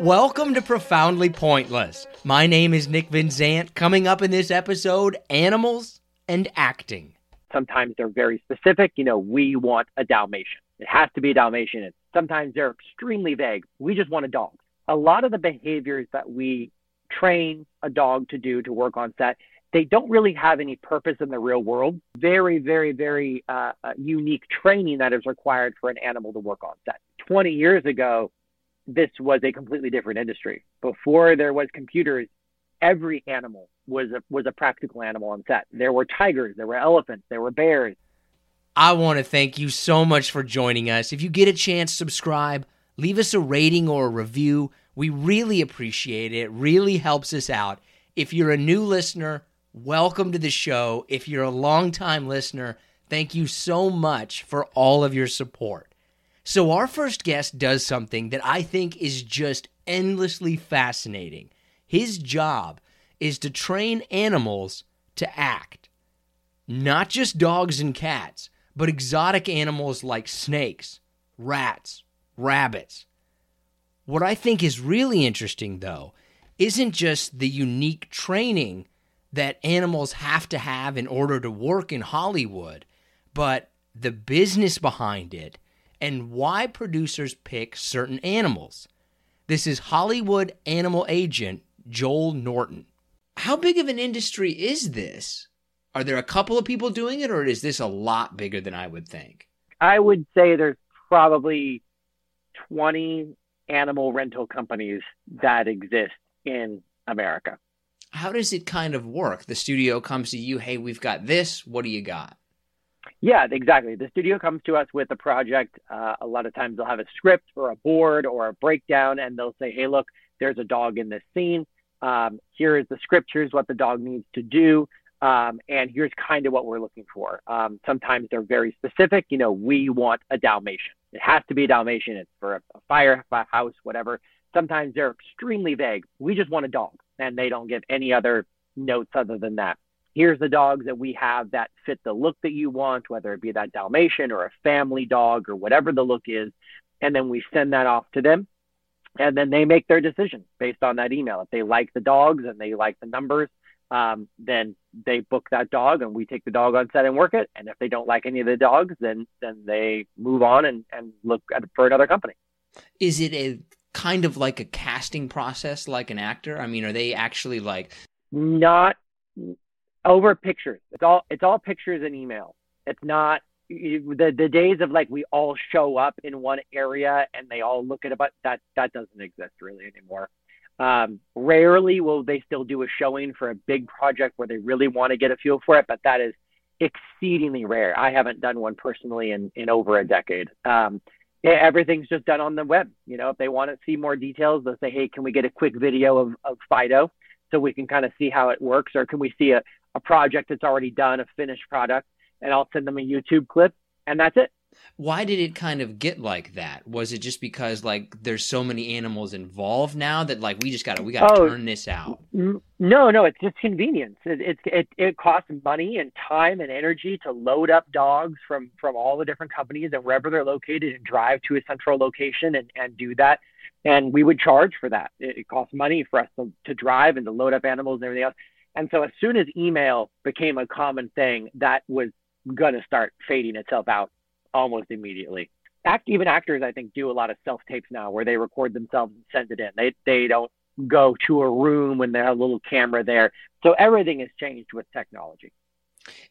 Welcome to Profoundly Pointless. My name is Nick Vinzant. Coming up in this episode, animals and acting. Sometimes they're very specific. You know, we want a Dalmatian. It has to be a Dalmatian. And sometimes they're extremely vague. We just want a dog. A lot of the behaviors that we train a dog to do to work on set, they don't really have any purpose in the real world. Very, very, very uh, uh, unique training that is required for an animal to work on set. 20 years ago, this was a completely different industry. Before there was computers, every animal was a, was a practical animal on set. There were tigers, there were elephants, there were bears. I want to thank you so much for joining us. If you get a chance, subscribe, leave us a rating or a review. We really appreciate it. It really helps us out. If you're a new listener, welcome to the show. If you're a longtime listener, thank you so much for all of your support. So, our first guest does something that I think is just endlessly fascinating. His job is to train animals to act. Not just dogs and cats, but exotic animals like snakes, rats, rabbits. What I think is really interesting, though, isn't just the unique training that animals have to have in order to work in Hollywood, but the business behind it and why producers pick certain animals. This is Hollywood animal agent Joel Norton. How big of an industry is this? Are there a couple of people doing it, or is this a lot bigger than I would think? I would say there's probably 20 animal rental companies that exist in America. How does it kind of work? The studio comes to you, hey, we've got this. What do you got? Yeah, exactly. The studio comes to us with a project. Uh, a lot of times they'll have a script or a board or a breakdown, and they'll say, "Hey, look, there's a dog in this scene. Um, here is the script. Here's what the dog needs to do, um, and here's kind of what we're looking for." Um, sometimes they're very specific. You know, we want a Dalmatian. It has to be a Dalmatian. It's for a, a firehouse, whatever. Sometimes they're extremely vague. We just want a dog, and they don't give any other notes other than that here's the dogs that we have that fit the look that you want, whether it be that Dalmatian or a family dog or whatever the look is. And then we send that off to them. And then they make their decision based on that email. If they like the dogs and they like the numbers, um, then they book that dog and we take the dog on set and work it. And if they don't like any of the dogs, then then they move on and, and look at, for another company. Is it a kind of like a casting process like an actor? I mean, are they actually like not over pictures. It's all it's all pictures and email. It's not the the days of like we all show up in one area and they all look at it, but that that doesn't exist really anymore. Um, rarely will they still do a showing for a big project where they really want to get a feel for it, but that is exceedingly rare. I haven't done one personally in in over a decade. Um, everything's just done on the web. You know, if they want to see more details, they'll say, "Hey, can we get a quick video of of Fido?" so we can kind of see how it works, or can we see a, a project that's already done, a finished product, and I'll send them a YouTube clip, and that's it. Why did it kind of get like that? Was it just because like there's so many animals involved now that like we just got to we got to oh, turn this out? No, no, it's just convenience. It, it it it costs money and time and energy to load up dogs from from all the different companies and wherever they're located and drive to a central location and and do that. and we would charge for that. It, it costs money for us to, to drive and to load up animals and everything else. And so as soon as email became a common thing, that was going to start fading itself out almost immediately. Act, even actors, I think, do a lot of self tapes now where they record themselves and send it in. They they don't go to a room when they have a little camera there. So everything has changed with technology.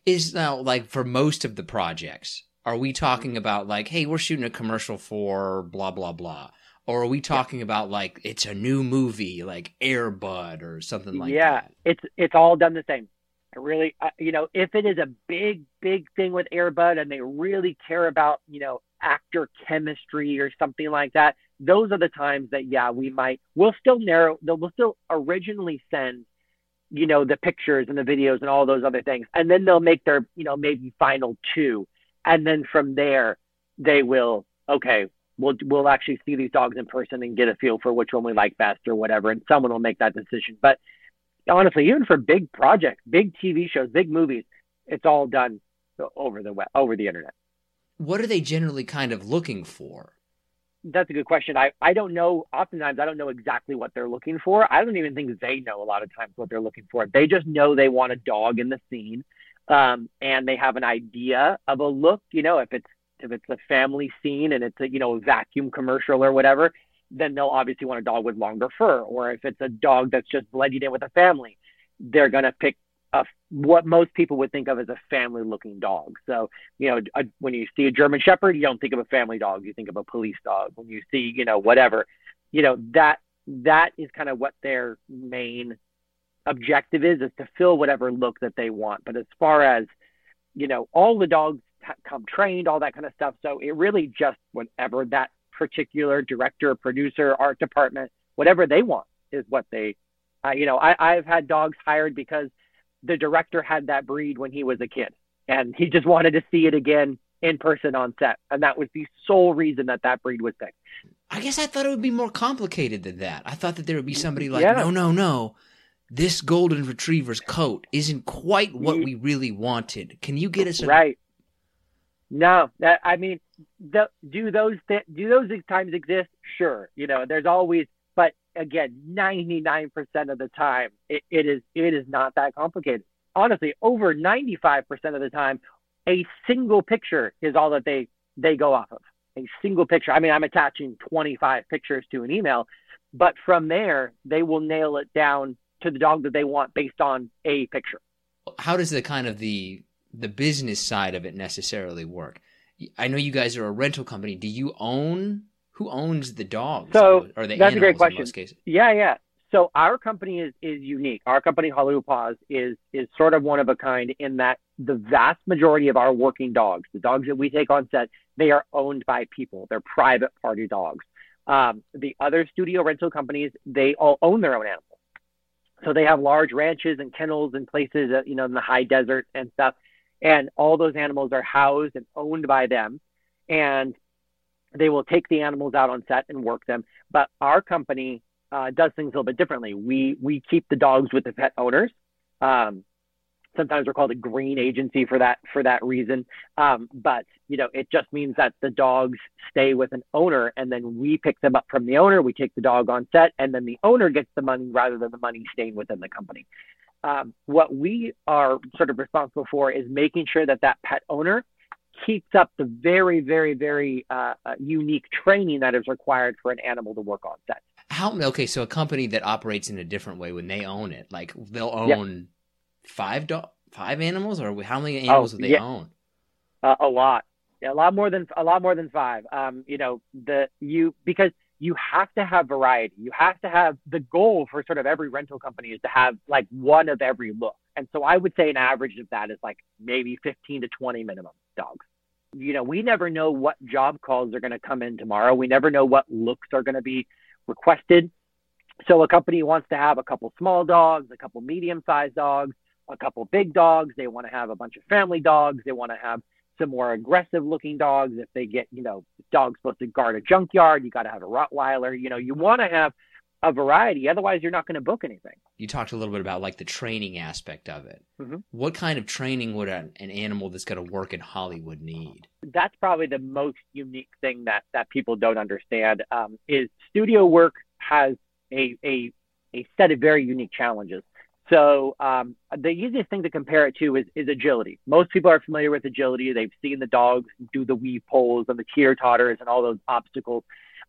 Is now like for most of the projects, are we talking about like, hey, we're shooting a commercial for blah blah blah? Or are we talking yeah. about like it's a new movie like Air Bud or something like yeah, that? Yeah, it's it's all done the same. I really, uh, you know, if it is a big, big thing with Air Bud and they really care about, you know, actor chemistry or something like that, those are the times that, yeah, we might, we'll still narrow, we'll still originally send, you know, the pictures and the videos and all those other things. And then they'll make their, you know, maybe final two. And then from there, they will, okay, we'll, we'll actually see these dogs in person and get a feel for which one we like best or whatever. And someone will make that decision. But, honestly, even for big projects, big TV shows, big movies, it's all done over the web, over the internet. What are they generally kind of looking for? That's a good question. I, I don't know. Oftentimes, I don't know exactly what they're looking for. I don't even think they know a lot of times what they're looking for. They just know they want a dog in the scene, um, and they have an idea of a look. You know, if it's if it's a family scene and it's a you know vacuum commercial or whatever, then they'll obviously want a dog with longer fur. Or if it's a dog that's just blended in with a family, they're to pick a, what most people would think of as a family looking dog. So, you know, a, when you see a German Shepherd, you don't think of a family dog, you think of a police dog. When you see, you know, whatever, you know, that that is kind of what their main objective is is to fill whatever look that they want. But as far as, you know, all the dogs come trained, all that kind of stuff. So it really just whenever that particular director, producer, art department, whatever they want is what they, uh, you know, I, I've had dogs hired because the director had that breed when he was a kid and he just wanted to see it again in person on set. And that was the sole reason that that breed was picked. I guess I thought it would be more complicated than that. I thought that there would be somebody like, yeah. no, no, no. This golden retriever's coat isn't quite what we really wanted. Can you get us a right? No, that I mean, the, do those th- do those times exist? Sure, you know, there's always, but again, 99% of the time, it, it is it is not that complicated. Honestly, over 95% of the time, a single picture is all that they they go off of. A single picture. I mean, I'm attaching 25 pictures to an email, but from there, they will nail it down to the dog that they want based on a picture. How does the kind of the the business side of it necessarily work? I know you guys are a rental company. Do you own who owns the dogs? So or the that's a great question. Yeah, yeah. So our company is is unique. Our company Hollywood Paws is is sort of one of a kind in that the vast majority of our working dogs, the dogs that we take on set, they are owned by people. They're private party dogs. Um, the other studio rental companies, they all own their own animals. So they have large ranches and kennels and places, uh, you know, in the high desert and stuff and all those animals are housed and owned by them and they will take the animals out on set and work them. But our company uh, does things a little bit differently. We we keep the dogs with the pet owners. Um, sometimes we're called a green agency for that for that reason. Um, but you know it just means that the dogs stay with an owner and then we pick them up from the owner. We take the dog on set and then the owner gets the money rather than the money staying within the company um, what we are sort of responsible for is making sure that that pet owner keeps up the very, very, very uh, uh, unique training that is required for an animal to work on set. How okay? So a company that operates in a different way when they own it, like they'll own five do- five animals, or how many animals oh, do they yeah. own? Uh, a lot, a lot more than a lot more than five. Um, you know the you because you have to have variety. You have to have the goal for sort of every rental company is to have like one of every look. And so I would say an average of that is like maybe 15 to 20 minimum dogs. You know, we never know what job calls are going to come in tomorrow. We never know what looks are going to be requested. So a company wants to have a couple small dogs, a couple medium sized dogs, a couple big dogs. They want to have a bunch of family dogs. They want to have some more aggressive looking dogs. If they get, you know, dogs supposed to guard a junkyard, you got to have a Rottweiler. You know, you want to have a variety. Otherwise, you're not going to book anything. You talked a little bit about like the training aspect of it. Mm-hmm. What kind of training would an, an animal that's going to work in Hollywood need? That's probably the most unique thing that that people don't understand. Um, is studio work has a a a set of very unique challenges. So um, the easiest thing to compare it to is, is agility. Most people are familiar with agility. They've seen the dogs do the weave poles and the teeter totters and all those obstacles.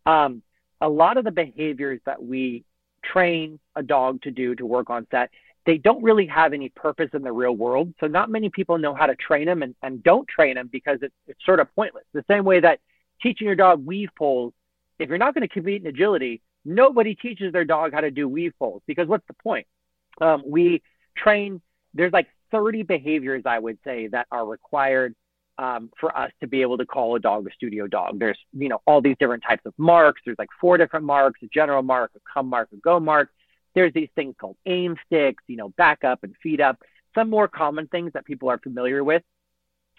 Um, a lot of the behaviors that we train a dog to do to work on set, they don't really have any purpose in the real world. So not many people know how to train them and, and don't train them because it's, it's sort of pointless. The same way that teaching your dog weave poles, if you're not going to compete in agility, nobody teaches their dog how to do weave poles because what's the point? Um, we train, there's like 30 behaviors, I would say, that are required um, for us to be able to call a dog a studio dog. There's, you know, all these different types of marks. There's like four different marks, a general mark, a come mark, a go mark. There's these things called aim sticks, you know, back up and feet up. Some more common things that people are familiar with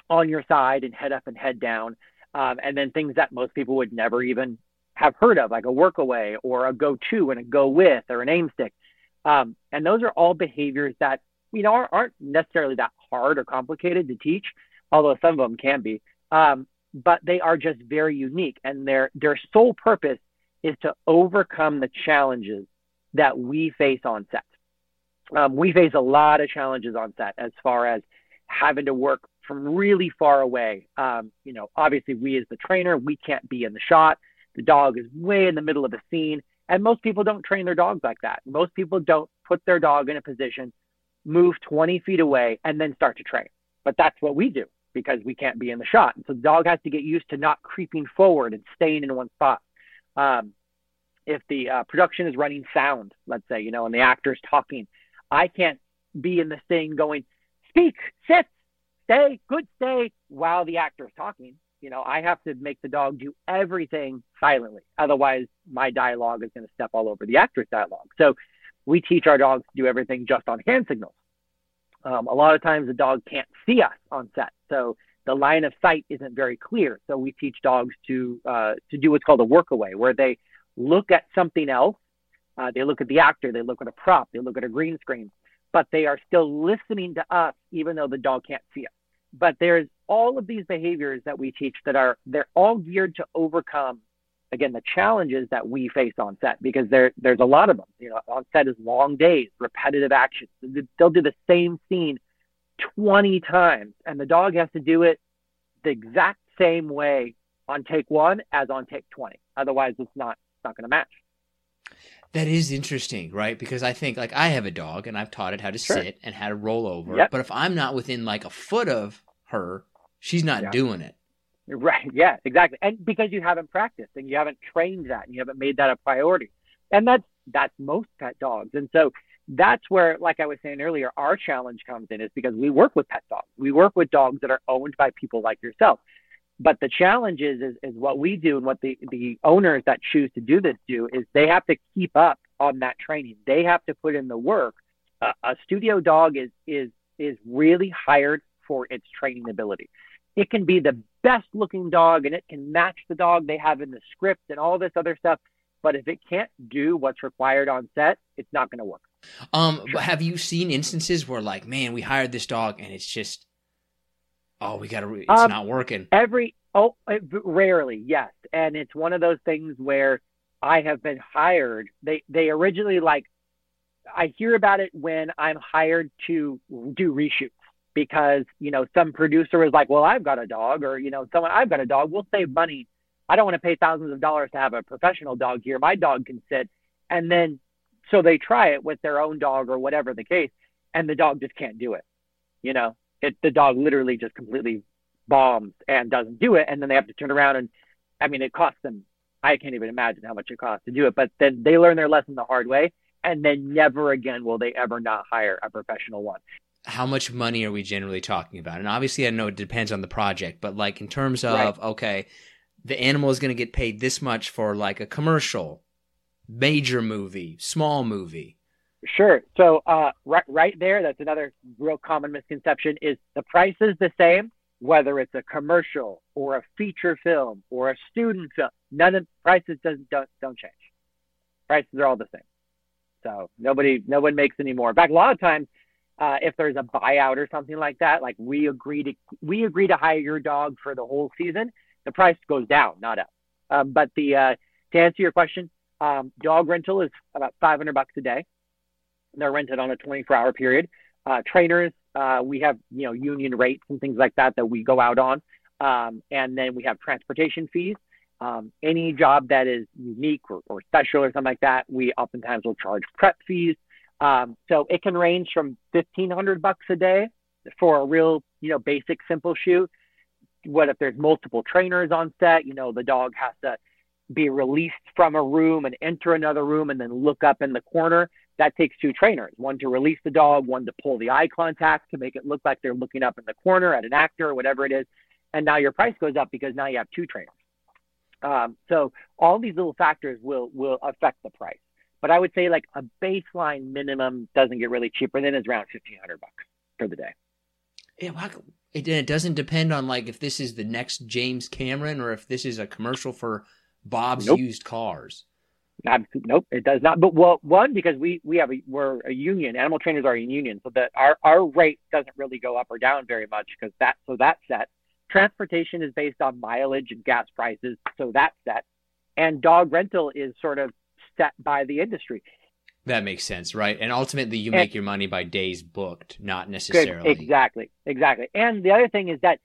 on your side and head up and head down. Um, and then things that most people would never even have heard of, like a work away or a go to and a go with or an aim stick. Um, and those are all behaviors that, you know, aren't, necessarily that hard or complicated to teach, although some of them can be. Um, but they are just very unique, and their their sole purpose is to overcome the challenges that we face on set. Um, we face a lot of challenges on set as far as having to work from really far away. Um, you know, obviously, we as the trainer, we can't be in the shot. The dog is way in the middle of the scene, and most people don't train their dogs like that. Most people don't put their dog in a position, move 20 feet away, and then start to train. But that's what we do because we can't be in the shot. And so the dog has to get used to not creeping forward and staying in one spot. Um, if the uh, production is running sound, let's say, you know, and the actor's talking, I can't be in the thing going, speak, sit, stay, good stay, while the actor's talking. You know, I have to make the dog do everything silently. Otherwise, my dialogue is going to step all over the actor's dialogue. So we teach our dogs to do everything just on hand signals. Um, a lot of times the dog can't see us on set, so the line of sight isn't very clear. So we teach dogs to uh, to do what's called a workaway, where they look at something else. Uh, they look at the actor, they look at a prop, they look at a green screen, but they are still listening to us, even though the dog can't see us. But there's all of these behaviors that we teach that are they're all geared to overcome again the challenges that we face on set because there there's a lot of them. You know, on set is long days, repetitive actions. They'll do the same scene 20 times, and the dog has to do it the exact same way on take one as on take 20. Otherwise, it's not it's not going to match. That is interesting, right? Because I think like I have a dog and I've taught it how to Sure. sit and how to roll over. Yep. But if I'm not within like a foot of her, she's not Yeah. doing it. Right. Yeah, exactly. And because you haven't practiced and you haven't trained that and you haven't made that a priority. And that's that's most pet dogs. And so that's where, like I was saying earlier, our challenge comes in is because we work with pet dogs. We work with dogs that are owned by people like yourself. But the challenge is, is, is what we do and what the, the owners that choose to do this do is they have to keep up on that training. They have to put in the work. Uh, a studio dog is, is, is really hired for its training ability. It can be the best looking dog and it can match the dog they have in the script and all this other stuff. But if it can't do what's required on set, it's not going to work. Um, but have you seen instances where like, man, we hired this dog and it's just, oh, we got to, it's Um, not working. Every oh, uh, rarely, yes, and it's one of those things where I have been hired. They they originally like I hear about it when I'm hired to do reshoots because you know some producer is like, well, I've got a dog, or you know, someone I've got a dog. We'll save money. I don't want to pay thousands of dollars to have a professional dog here. My dog can sit, and then so they try it with their own dog or whatever the case, and the dog just can't do it. You know, it the dog literally just completely bombs and doesn't do it, and then they have to turn around and, I mean, it costs them. I can't even imagine how much it costs to do it, but then they learn their lesson the hard way, and then never again will they ever not hire a professional one. How much money are we generally talking about? And obviously, I know it depends on the project, but like in terms of, okay, the animal is going to get paid this much for like a commercial, major movie, small movie. Sure. So uh, right right there, that's another real common misconception is the price is the same whether it's a commercial or a feature film or a student film. None of prices doesn't don't, don't change. Prices are all the same. So nobody, no one makes any more. In fact, a lot of times, uh, if there's a buyout or something like that, like we agree to we agree to hire your dog for the whole season, the price goes down, not up. Um, but the uh, to answer your question, um, dog rental is about 500 bucks a day. They're rented on a 24-hour period. Uh, trainers, uh, we have you know union rates and things like that that we go out on, um, and then we have transportation fees. Um, any job that is unique or, or, special or something like that, we oftentimes will charge prep fees. Um, so it can range from 1500 bucks a day for a real, you know, basic simple shoot. What if there's multiple trainers on set? You know, the dog has to be released from a room and enter another room and then look up in the corner. That takes two trainers, one to release the dog, one to pull the eye contact to make it look like they're looking up in the corner at an actor or whatever it is. And now your price goes up because now you have two trainers. Um, so all these little factors will will affect the price. But I would say like a baseline minimum doesn't get really cheaper than is around fifteen hundred bucks for the day. Yeah, it, it doesn't depend on like if this is the next James Cameron or if this is a commercial for Bob's nope. used cars. nope, it does not. But well, one because we we have a we're a union. Animal trainers are a union, so that our our rate doesn't really go up or down very much because that so that's set. Transportation is based on mileage and gas prices, so that's set. And dog rental is sort of set by the industry. That makes sense, right? And ultimately, you and, make your money by days booked, not necessarily. Exactly, exactly. And the other thing is that,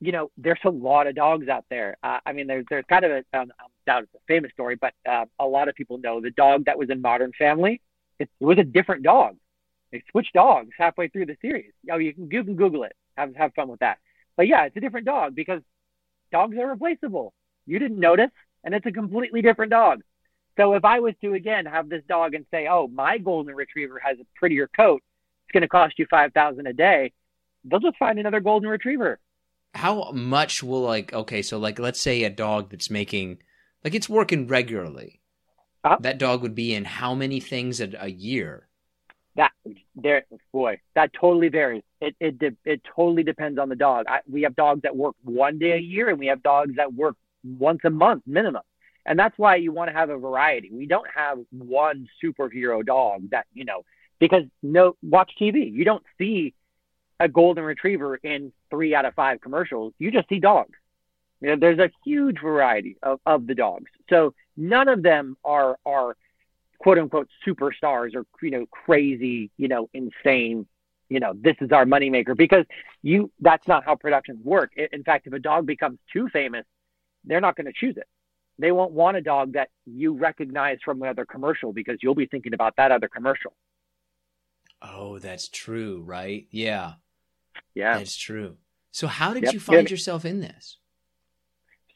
you know, there's a lot of dogs out there. Uh, I mean, there's there's kind of a, um, doubt it's a famous story, but uh, a lot of people know the dog that was in Modern Family. It, it was a different dog. They switched dogs halfway through the series. Oh, you can, you can Google it. Have have fun with that. But yeah, it's a different dog because dogs are replaceable. You didn't notice, and it's a completely different dog. So if I was to again have this dog and say, "Oh, my golden retriever has a prettier coat, it's going to cost you five thousand a day," they'll just find another golden retriever. How much will like okay, so like let's say a dog that's making like it's working regularly. Uh, that dog would be in how many things a, a year? that there boy that totally varies it it it totally depends on the dog I, we have dogs that work one day a year and we have dogs that work once a month minimum and that's why you want to have a variety. We don't have one superhero dog that you know because no watch tv you don't see a golden retriever in three out of five commercials. You just see dogs. You know, there's a huge variety of, of the dogs. So none of them are are quote unquote superstars or you know crazy you know insane you know this is our moneymaker because you that's not how productions work. In fact if a dog becomes too famous they're not going to choose it they won't want a dog that you recognize from another commercial because you'll be thinking about that other commercial. Oh that's true right? Yeah. Yeah. That's true. So how did yep. you find yourself in this?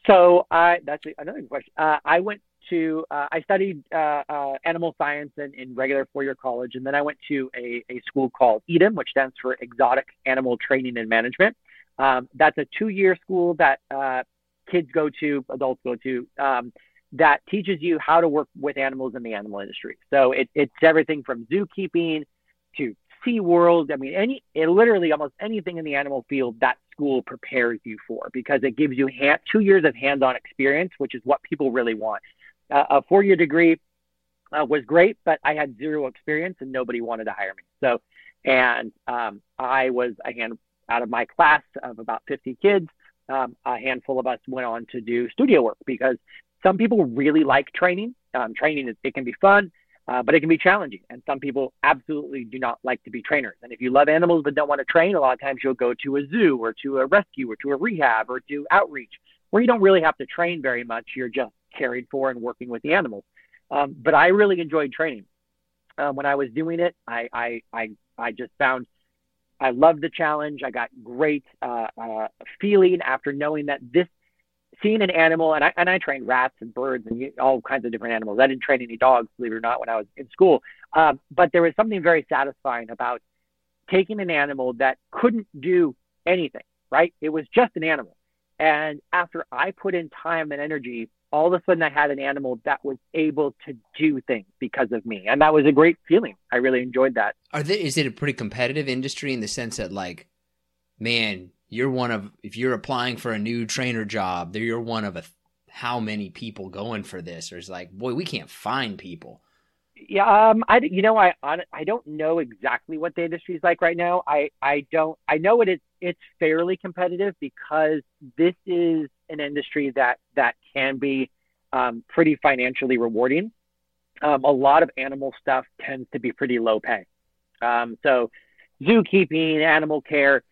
So I that's another question. Uh, I went to uh, I studied uh, uh, animal science in, in regular four-year college, and then I went to a, a school called EATM, which stands for Exotic Animal Training and Management. Um, that's a two-year school that uh, kids go to, adults go to, um, that teaches you how to work with animals in the animal industry. So it, it's everything from zookeeping to Sea World. I mean, any it, literally almost anything in the animal field that school prepares you for because it gives you hand, two years of hands-on experience, which is what people really want uh, a four year degree uh, was great, but I had zero experience and nobody wanted to hire me. So, and um, I was a hand out of my class of about 50 kids. Um, a handful of us went on to do studio work because some people really like training. Um, training is, it can be fun, uh, but it can be challenging. And some people absolutely do not like to be trainers. And if you love animals but don't want to train, a lot of times you'll go to a zoo or to a rescue or to a rehab or do outreach where you don't really have to train very much. You're just caring for and working with the animals. Um, but I really enjoyed training. Uh, when I was doing it, I, I, I, I just found I loved the challenge. I got great uh, uh, feeling after knowing that this seeing an animal, and I and I trained rats and birds and all kinds of different animals. I didn't train any dogs, believe it or not, when I was in school. Um, but there was something very satisfying about taking an animal that couldn't do anything. Right? It was just an animal. And after I put in time and energy all of a sudden I had an animal that was able to do things because of me. And that was a great feeling. I really enjoyed that. Are it a pretty competitive industry in the sense that like, man, you're one of, if you're applying for a new trainer job, you're one of a how many people going for this, or it's like, boy, we can't find people. Yeah, um, I you know I I don't know exactly what the industry is like right now. I I don't I know it is it's fairly competitive because this is an industry that that can be um, pretty financially rewarding. Um, a lot of animal stuff tends to be pretty low pay. Um, so zookeeping, animal care,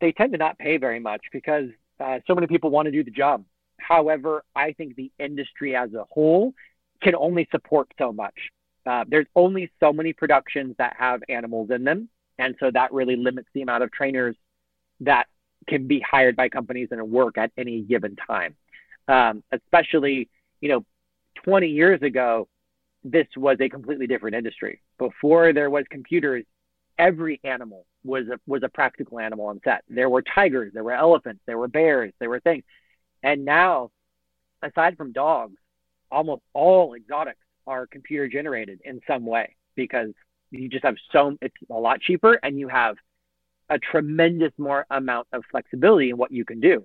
they tend to not pay very much because uh, so many people want to do the job. However, I think the industry as a whole can only support so much. Uh, there's only so many productions that have animals in them. And so that really limits the amount of trainers that can be hired by companies and work at any given time. Um, especially, you know, 20 years ago, this was a completely different industry. Before there was computers, every animal was a, was a practical animal on set. There were tigers, there were elephants, there were bears, there were things. And now, aside from dogs, almost all exotics are computer generated in some way because you just have so it's a lot cheaper and you have a tremendous more amount of flexibility in what you can do.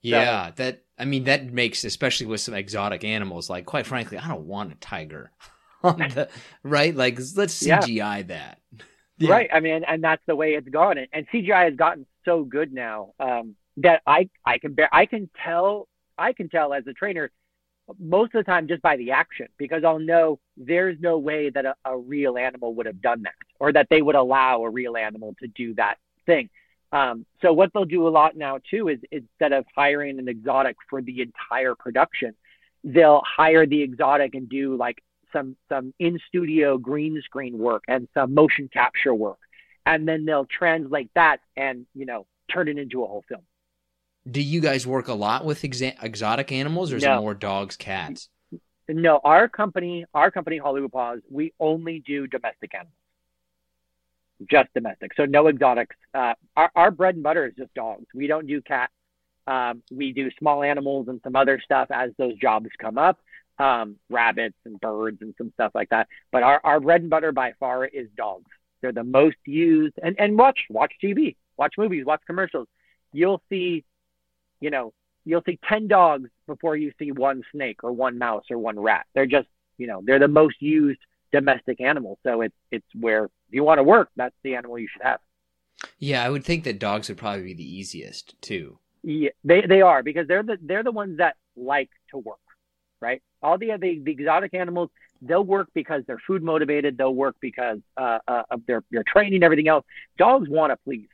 Yeah, so, that I mean that makes especially with some exotic animals like quite frankly I don't want a tiger on the right like let's CGI yeah. that. Yeah. Right. I mean and that's the way it's gone and, and CGI has gotten so good now um, that I I can bear I can tell I can tell as a trainer most of the time just by the action because I'll know there's no way that a, a, real animal would have done that or that they would allow a real animal to do that thing. Um, so what they'll do a lot now too is instead of hiring an exotic for the entire production, they'll hire the exotic and do like some some in studio green screen work and some motion capture work, and then they'll translate that and you know turn it into a whole film do you guys work a lot with exa- exotic animals, or is no. it more dogs, cats? No, our company, our company, Hollywood Paws, we only do domestic animals, just domestic. So no exotics. Uh, our, our bread and butter is just dogs. We don't do cats. Um, we do small animals and some other stuff as those jobs come up, um, rabbits and birds and some stuff like that. But our, our bread and butter by far is dogs. They're the most used. And and watch watch TV, watch movies, watch commercials. You'll see you know, you'll see 10 dogs before you see one snake or one mouse or one rat. They're just, you know, they're the most used domestic animal. So it's, it's where if you want to work, that's the animal you should have. Yeah, I would think that dogs would probably be the easiest too. Yeah, they, they are because they're the, they're the ones that like to work, right? All the, the, the exotic animals, they'll work because they're food motivated. They'll work because uh, uh, of their, their training, everything else. Dogs want to please,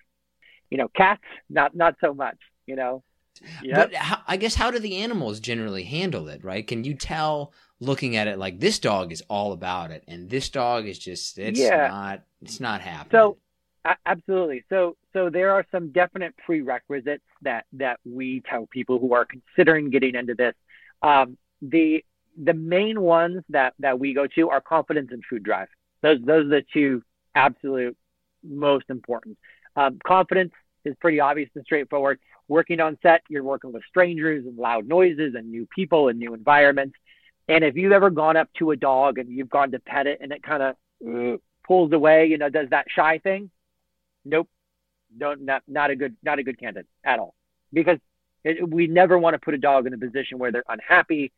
you know, cats, not, not so much, you know, Yep. But how, I guess how do the animals generally handle it, right? Can you tell looking at it like this dog is all about it and this dog is just it's yeah. not it's not happening. So absolutely. So so there are some definite prerequisites that that we tell people who are considering getting into this. Um, the the main ones that that we go to are confidence and food drive. Those those are the two absolute most important. Um, confidence is pretty obvious and straightforward working on set, you're working with strangers and loud noises and new people and new environments. And if you've ever gone up to a dog and you've gone to pet it and it kind of uh, pulls away, you know, does that shy thing? Nope. Don't not not a good not a good candidate at all. Because it, we never want to put a dog in a position where they're unhappy,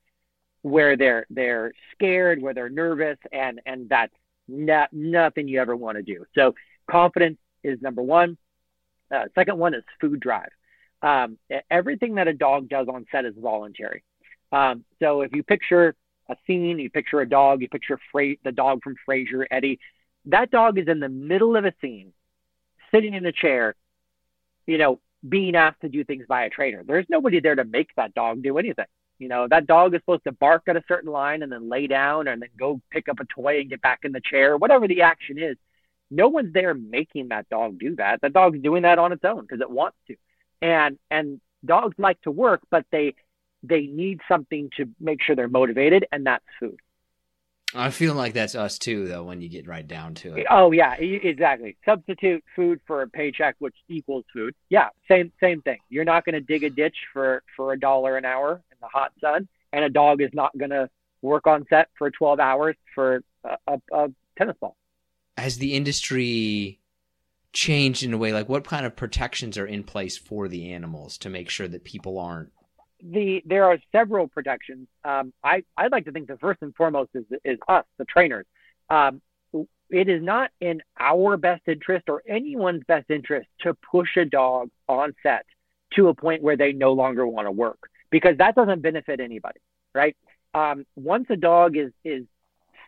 where they're they're scared, where they're nervous, and and that's not nothing you ever want to do. So confidence is number one. Uh, second one is food drive. Um, everything that a dog does on set is voluntary. Um, so if you picture a scene, you picture a dog, you picture Fra- the dog from Frasier, Eddie, that dog is in the middle of a scene, sitting in a chair, you know, being asked to do things by a trainer. There's nobody there to make that dog do anything. You know, that dog is supposed to bark at a certain line and then lay down and then go pick up a toy and get back in the chair, whatever the action is. No one's there making that dog do that. That dog's doing that on its own because it wants to and and dogs like to work, but they they need something to make sure they're motivated, and that's food. I feel like that's us too, though, when you get right down to it. Oh yeah, exactly. Substitute food for a paycheck, which equals food. Yeah, same same thing. You're not going to dig a ditch for for a dollar an hour in the hot sun, and a dog is not going to work on set for 12 hours for a, a, a tennis ball. Has the industry changed in a way like what kind of protections are in place for the animals to make sure that people aren't the there are several protections. Um, I I'd like to think the first and foremost is is us, the trainers. Um, it is not in our best interest or anyone's best interest to push a dog on set to a point where they no longer want to work because that doesn't benefit anybody, right? Um, once a dog is is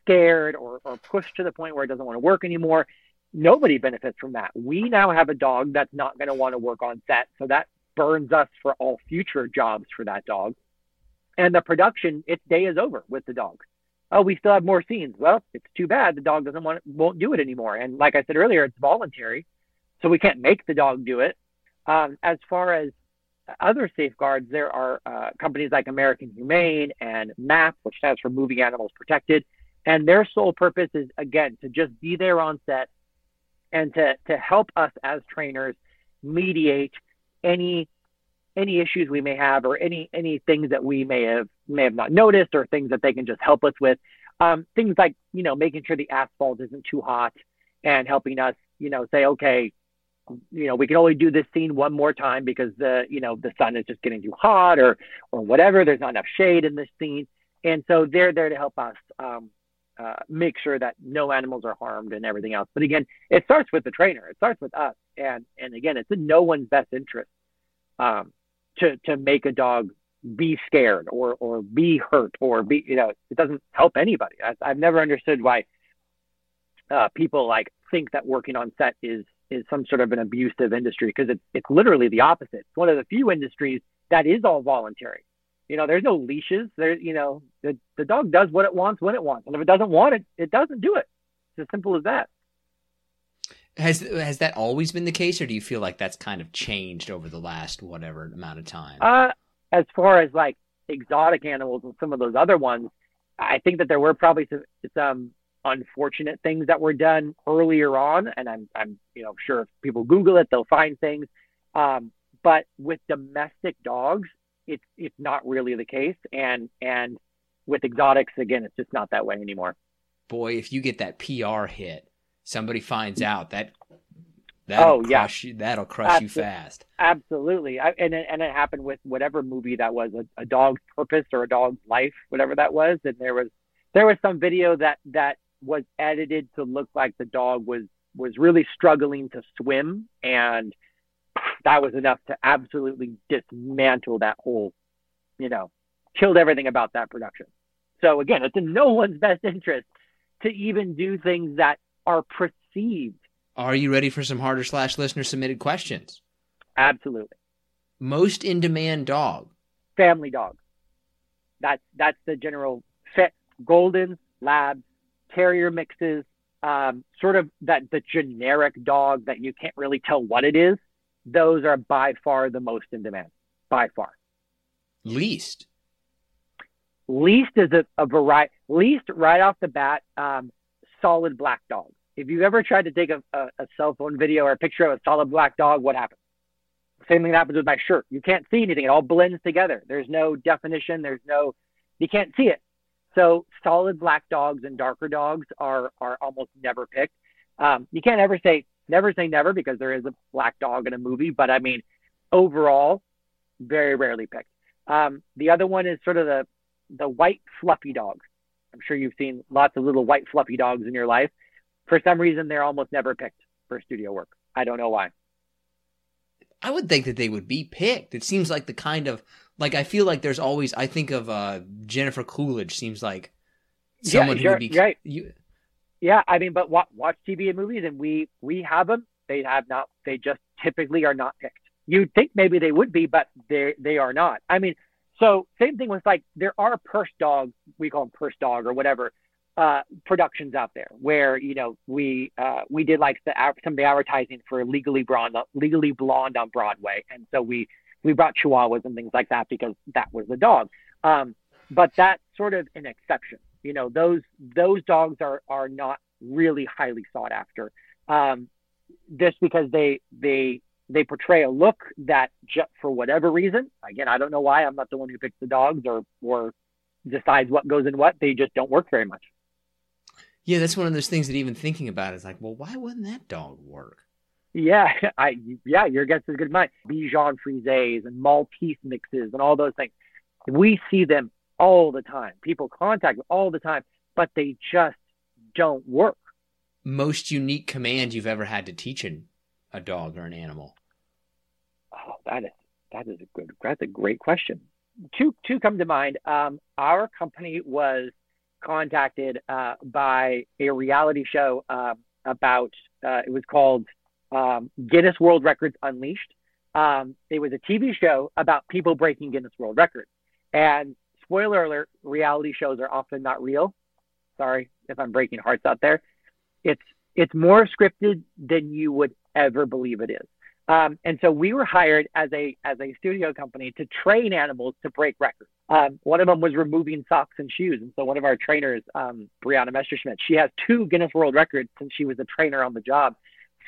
scared or, or pushed to the point where it doesn't want to work anymore, nobody benefits from that. We now have a dog that's not going to want to work on set, so that burns us for all future jobs for that dog. And the production, its day is over with the dog. Oh, we still have more scenes. Well, it's too bad the dog doesn't want won't do it anymore. And like I said earlier, it's voluntary, so we can't make the dog do it. Um, as far as other safeguards, there are uh, companies like American Humane and MAP, which stands for Movie Animals Protected, and their sole purpose is again to just be there on set and to to help us as trainers mediate any any issues we may have or any any things that we may have may have not noticed or things that they can just help us with. Um, things like you know making sure the asphalt isn't too hot and helping us you know say okay you know we can only do this scene one more time because the you know the sun is just getting too hot or or whatever there's not enough shade in this scene and so they're there to help us um, uh, make sure that no animals are harmed and everything else but again it starts with the trainer it starts with us and and again it's in no one's best interest um, to to make a dog be scared or or be hurt or be you know it doesn't help anybody I, i've never understood why uh, people like think that working on set is is some sort of an abusive industry because it's it's literally the opposite. It's one of the few industries that is all voluntary. You know, there's no leashes. There, you know, the the dog does what it wants when it wants, and if it doesn't want it, it doesn't do it. It's as simple as that. Has has that always been the case, or do you feel like that's kind of changed over the last whatever amount of time? Uh, as far as like exotic animals and some of those other ones, I think that there were probably some, some unfortunate things that were done earlier on, and I'm I'm you know sure if people Google it, they'll find things. Um, but with domestic dogs, it's it's not really the case, and and with exotics, again, it's just not that way anymore. Boy, if you get that PR hit, somebody finds mm-hmm. out that that'll oh, crush yeah. you, that'll crush you fast. Absolutely, I, and it, and it happened with whatever movie that was, a, a dog's purpose or a dog's life, whatever that was, and there was there was some video that that was edited to look like the dog was was really struggling to swim and that was enough to absolutely dismantle that whole you know killed everything about that production. So again it's in no one's best interest to even do things that are perceived. Are you ready for some harder slash listener submitted questions? Absolutely. Most in demand dog. Family dog. That's that's the general fit golden labs terrier mixes, um, sort of that the generic dog that you can't really tell what it is, those are by far the most in demand. By far. Least. Least is a, a variety. Least right off the bat, um, solid black dog. If you've ever tried to take a, a, a cell phone video or a picture of a solid black dog, what happens? Same thing happens with my shirt. You can't see anything. It all blends together. There's no definition. There's no, you can't see it. So solid black dogs and darker dogs are are almost never picked. Um, you can't ever say never say never because there is a black dog in a movie, but I mean overall, very rarely picked. Um, the other one is sort of the the white fluffy dog. I'm sure you've seen lots of little white fluffy dogs in your life. For some reason, they're almost never picked for studio work. I don't know why. I would think that they would be picked. It seems like the kind of like I feel like there's always I think of uh Jennifer Coolidge seems like someone yeah, who would be right. You, yeah, I mean, but watch, watch TV and movies, and we we have them. They have not. They just typically are not picked. You'd think maybe they would be, but they they are not. I mean, so same thing with like there are purse dogs. We call them purse dog or whatever uh, productions out there where you know we uh, we did like the some of the advertising for Legally Blonde Legally Blonde on Broadway, and so we we brought Chihuahuas and things like that because that was the dog. Um, but that's sort of an exception. You know, those those dogs are are not really highly sought after, um, just because they they they portray a look that just for whatever reason. Again, I don't know why. I'm not the one who picks the dogs or or decides what goes in what. They just don't work very much. Yeah, that's one of those things that even thinking about is like, well, why wouldn't that dog work? Yeah, I yeah, your guess is good as mine. Bichon Frises and Maltese mixes and all those things. we see them all the time. People contact me all the time, but they just don't work. Most unique command you've ever had to teach an, a dog or an animal? Oh, that is that is a good that's a great question. Two two come to mind. Um, our company was contacted uh, by a reality show uh, about uh, it was called um, Guinness World Records Unleashed. Um, it was a TV show about people breaking Guinness World Records. And spoiler alert: reality shows are often not real. Sorry if I'm breaking hearts out there. It's it's more scripted than you would ever believe it is. Um, and so we were hired as a as a studio company to train animals to break records. Um, one of them was removing socks and shoes, and so one of our trainers, um, Brianna Messerschmidt, she has two Guinness World Records since she was a trainer on the job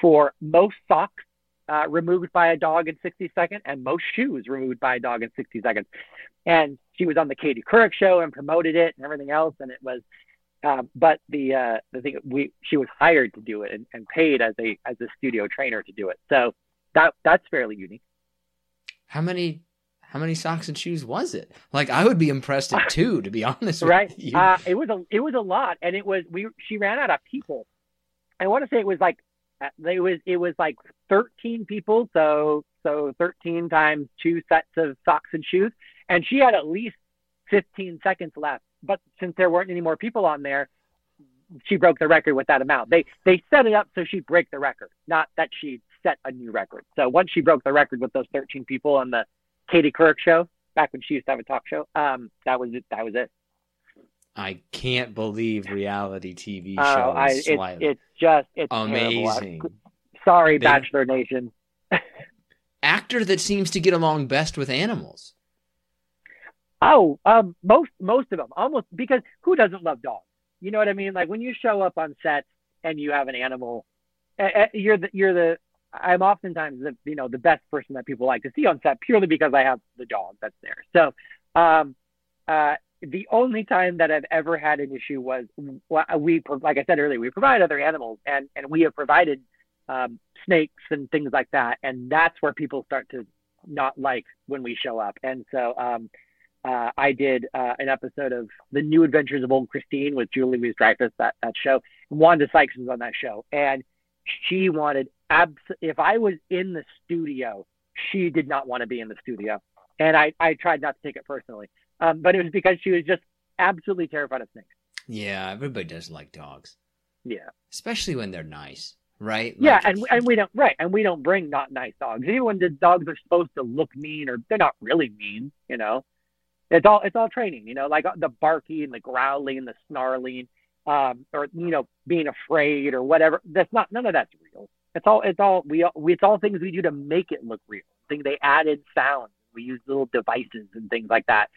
for most socks uh, removed by a dog in 60 seconds and most shoes removed by a dog in 60 seconds. And she was on the Katie Couric show and promoted it and everything else, and it was. Um, but the uh, the thing we she was hired to do it and, and paid as a as a studio trainer to do it. So that that's fairly unique. How many how many socks and shoes was it? Like I would be impressed at two, to be honest. right. You. Uh, it was a it was a lot, and it was we she ran out of people. I want to say it was like uh, it was it was like 13 people, so so 13 times two sets of socks and shoes, and she had at least 15 seconds left. But since there weren't any more people on there, she broke the record with that amount. They they set it up so she'd break the record, not that she set a new record. So once she broke the record with those 13 people on the Katie Couric show, back when she used to have a talk show, um, that was it. That was it. I can't believe reality TV shows. Oh, I, it's, it's just it's amazing. Terrible. Sorry, they, Bachelor Nation. actor that seems to get along best with animals. Oh, um, most most of them almost because who doesn't love dogs? You know what I mean? Like when you show up on set and you have an animal, you're the you're the I'm oftentimes the you know the best person that people like to see on set purely because I have the dog that's there. So um, uh, the only time that I've ever had an issue was we like I said earlier we provide other animals and and we have provided um, snakes and things like that and that's where people start to not like when we show up and so um, uh, I did uh, an episode of The New Adventures of Old Christine with Julia Louis-Dreyfus that that show Wanda Sykes was on that show and she wanted abs- if I was in the studio, she did not want to be in the studio. And I, I tried not to take it personally. Um, but it was because she was just absolutely terrified of snakes. Yeah, everybody does like dogs. Yeah. Especially when they're nice, right? Yeah, and and we don't right, and we don't bring not nice dogs. Even when the dogs are supposed to look mean or they're not really mean, you know. It's all it's all training, you know, like the barking and the growling and the snarling um, or you know being afraid or whatever. That's not none of that's real. It's all it's all we, we it's all things we do to make it look real. Things they added sounds. We use little devices and things like that.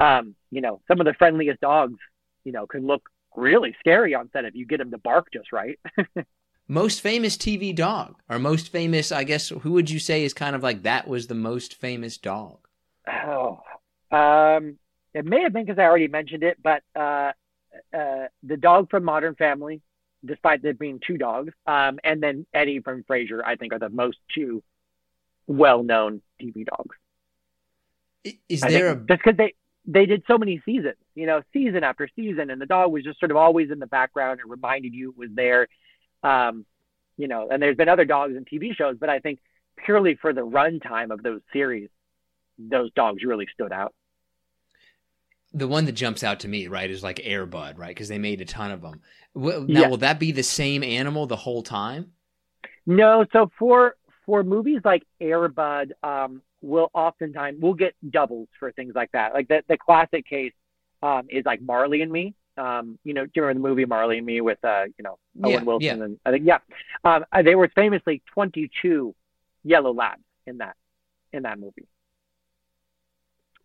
Um, you know, some of the friendliest dogs, you know, can look really scary on set if you get them to bark just right. most famous TV dog, or most famous, I guess, who would you say is kind of like that was the most famous dog? Oh, um, it may have been because I already mentioned it, but uh, uh, the dog from Modern Family, despite there being two dogs, um, and then Eddie from Frasier, I think are the most two well-known TV dogs. Is there a... just because they they did so many seasons, you know, season after season, and the dog was just sort of always in the background and reminded you it was there. Um, you know, and there's been other dogs in TV shows, but I think purely for the runtime of those series, those dogs really stood out the one that jumps out to me, right, is like Airbud, right? Because they made a ton of them. Now, yeah. will that be the same animal the whole time? No. So for for movies like Airbud, um, we'll oftentimes we'll get doubles for things like that. Like the the classic case um, is like Marley and Me. Um, you know, do you remember the movie Marley and Me with uh, you know Owen yeah, Wilson yeah. and I think yeah, um, uh, they were famously 22 yellow labs in that in that movie.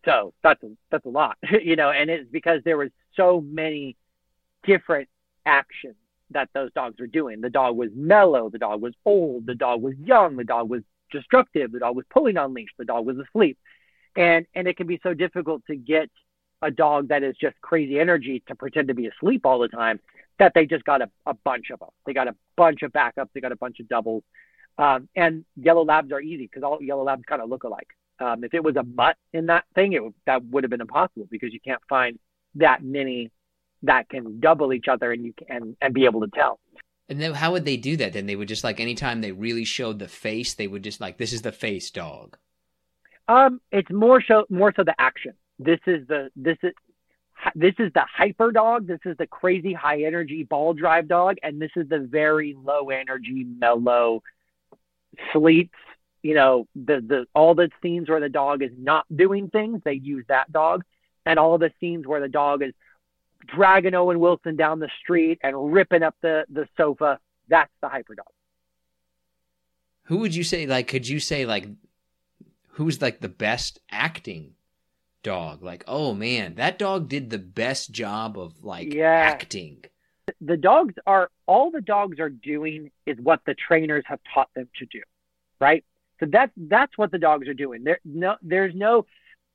So that's a, that's a lot, you know, and it's because there was so many different actions that those dogs were doing. The dog was mellow, the dog was old, the dog was young, the dog was destructive, the dog was pulling on leash, the dog was asleep. And and it can be so difficult to get a dog that is just crazy energy to pretend to be asleep all the time that they just got a, a bunch of them. They got a bunch of backups, they got a bunch of doubles. Um, and yellow labs are easy because all yellow labs kind of look alike. Um, if it was a mutt in that thing, it would, that would have been impossible because you can't find that many that can double each other and you can and be able to tell. And then how would they do that? Then they would just like anytime they really showed the face, they would just like this is the face dog. Um, it's more so more so the action. This is the this is this is the hyper dog. This is the crazy high energy ball drive dog, and this is the very low energy, mellow, sleeps. You know, the the all the scenes where the dog is not doing things, they use that dog, and all the scenes where the dog is dragging Owen Wilson down the street and ripping up the the sofa, that's the hyper dog. Who would you say like? Could you say like? Who's like the best acting dog. Like, oh man, that dog did the best job of like yeah. acting. The dogs are all the dogs are doing is what the trainers have taught them to do, right? So that's that's what the dogs are doing. There no there's no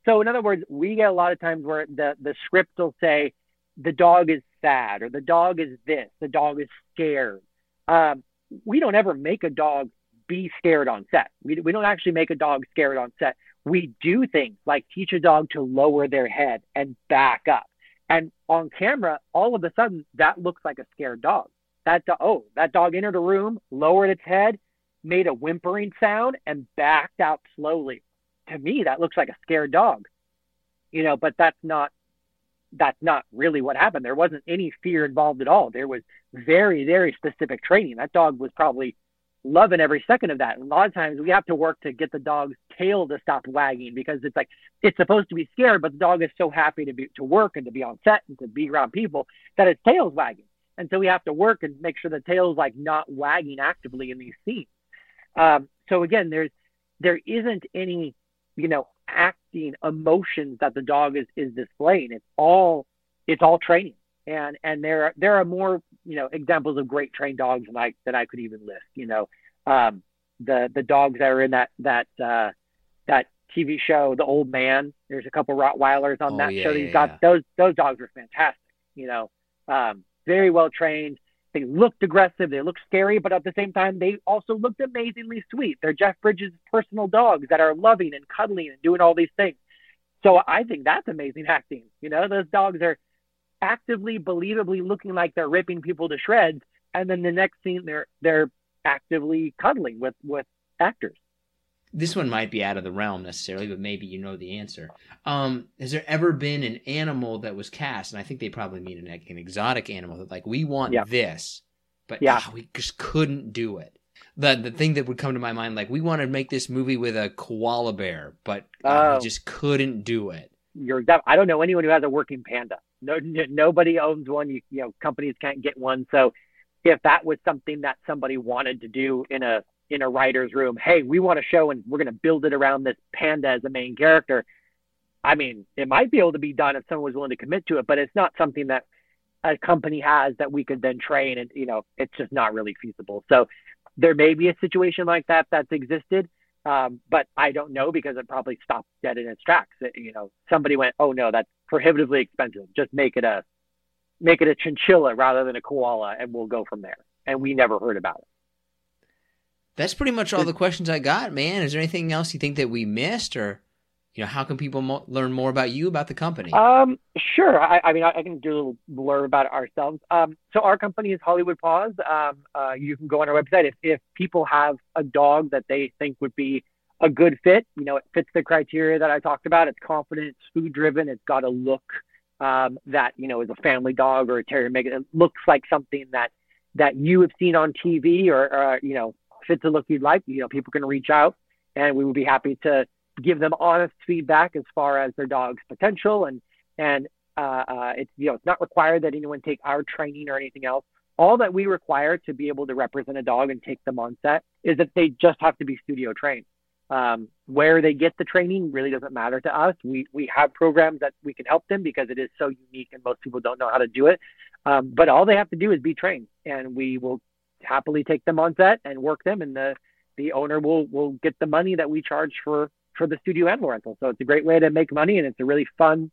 so in other words, we get a lot of times where the the script will say the dog is sad or the dog is this, the dog is scared. Um, we don't ever make a dog be scared on set. We, we don't actually make a dog scared on set we do things like teach a dog to lower their head and back up. And on camera, all of a sudden, that looks like a scared dog. That do- oh, that dog entered a room, lowered its head, made a whimpering sound, and backed out slowly. To me, that looks like a scared dog. You know, but that's not that's not really what happened. There wasn't any fear involved at all. There was very, very specific training. That dog was probably loving every second of that. And a lot of times we have to work to get the dog's tail to stop wagging because it's like it's supposed to be scared, but the dog is so happy to be to work and to be on set and to be around people that its tail's wagging. And so we have to work and make sure the tail's like not wagging actively in these scenes. Um, so again, there's there isn't any, you know, acting emotions that the dog is is displaying. It's all it's all training. And and there are there are more you know examples of great trained dogs than I that I could even list. You know, um, the the dogs that are in that that uh, that TV show, The Old Man. There's a couple Rottweilers on oh, that yeah, show. That yeah, got yeah. those those dogs are fantastic. You know, um, very well trained. They looked aggressive. They looked scary, but at the same time, they also looked amazingly sweet. They're Jeff Bridges' personal dogs that are loving and cuddling and doing all these things. So I think that's amazing acting. You know, those dogs are actively, believably looking like they're ripping people to shreds, and then the next scene they're they're actively cuddling with with actors. This one might be out of the realm necessarily, but maybe you know the answer. Um, has there ever been an animal that was cast, and I think they probably mean an, an exotic animal that like we want yeah. this, but yeah. Ah, we just couldn't do it. The the thing that would come to my mind, like we want to make this movie with a koala bear, but uh, we oh. just couldn't do it. You're I don't know anyone who has a working panda. No, nobody owns one. You, you know, companies can't get one. So if that was something that somebody wanted to do in a in a writer's room, hey, we want to show and we're going to build it around this panda as a main character. I mean, it might be able to be done if someone was willing to commit to it, but it's not something that a company has that we could then train and you know it's just not really feasible so there may be a situation like that that's existed um, but i don't know because it probably stopped dead in its tracks it, you know somebody went oh no that's prohibitively expensive. Just make it a make it a chinchilla rather than a koala, and we'll go from there. And we never heard about it. That's pretty much all the questions I got, man. Is there anything else you think that we missed, or you know, how can people mo- learn more about you, about the company? Um, sure. I, I mean, I, I, can do a little blurb about ourselves. Um, so our company is Hollywood Paws. Um, uh, you can go on our website if if people have a dog that they think would be a good fit. You know, it fits the criteria that I talked about. It's confident, it's food driven, it's got a look um, that you know is a family dog or a terrier. It looks like something that that you have seen on TV or, or you know fits the look you'd like. You know, people can reach out, and we would be happy to give them honest feedback as far as their dog's potential and and uh, uh, it's you know it's not required that anyone take our training or anything else. All that we require to be able to represent a dog and take them on set is that they just have to be studio trained. Um, where they get the training really doesn't matter to us. We we have programs that we can help them because it is so unique and most people don't know how to do it. Um, but all they have to do is be trained, and we will happily take them on set and work them, and the the owner will will get the money that we charge for for the studio animal rental. So it's a great way to make money, and it's a really fun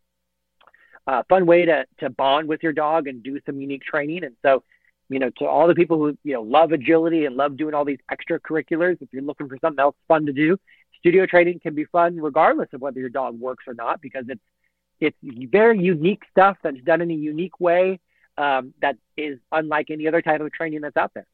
uh, fun way to to bond with your dog and do some unique training. And so you know, to all the people who, you know, love agility and love doing all these extracurriculars, if you're looking for something else fun to do, studio training can be fun regardless of whether your dog works or not because it's it's very unique stuff that's done in a unique way um, that is unlike any other type of training that's out there.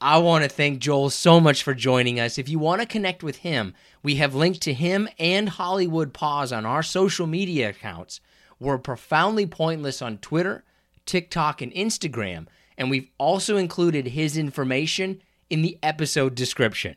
I want to thank Joel so much for joining us. If you want to connect with him, we have linked to him and Hollywood Paws on our social media accounts. We're profoundly pointless on Twitter, TikTok, and Instagram, and we've also included his information in the episode description.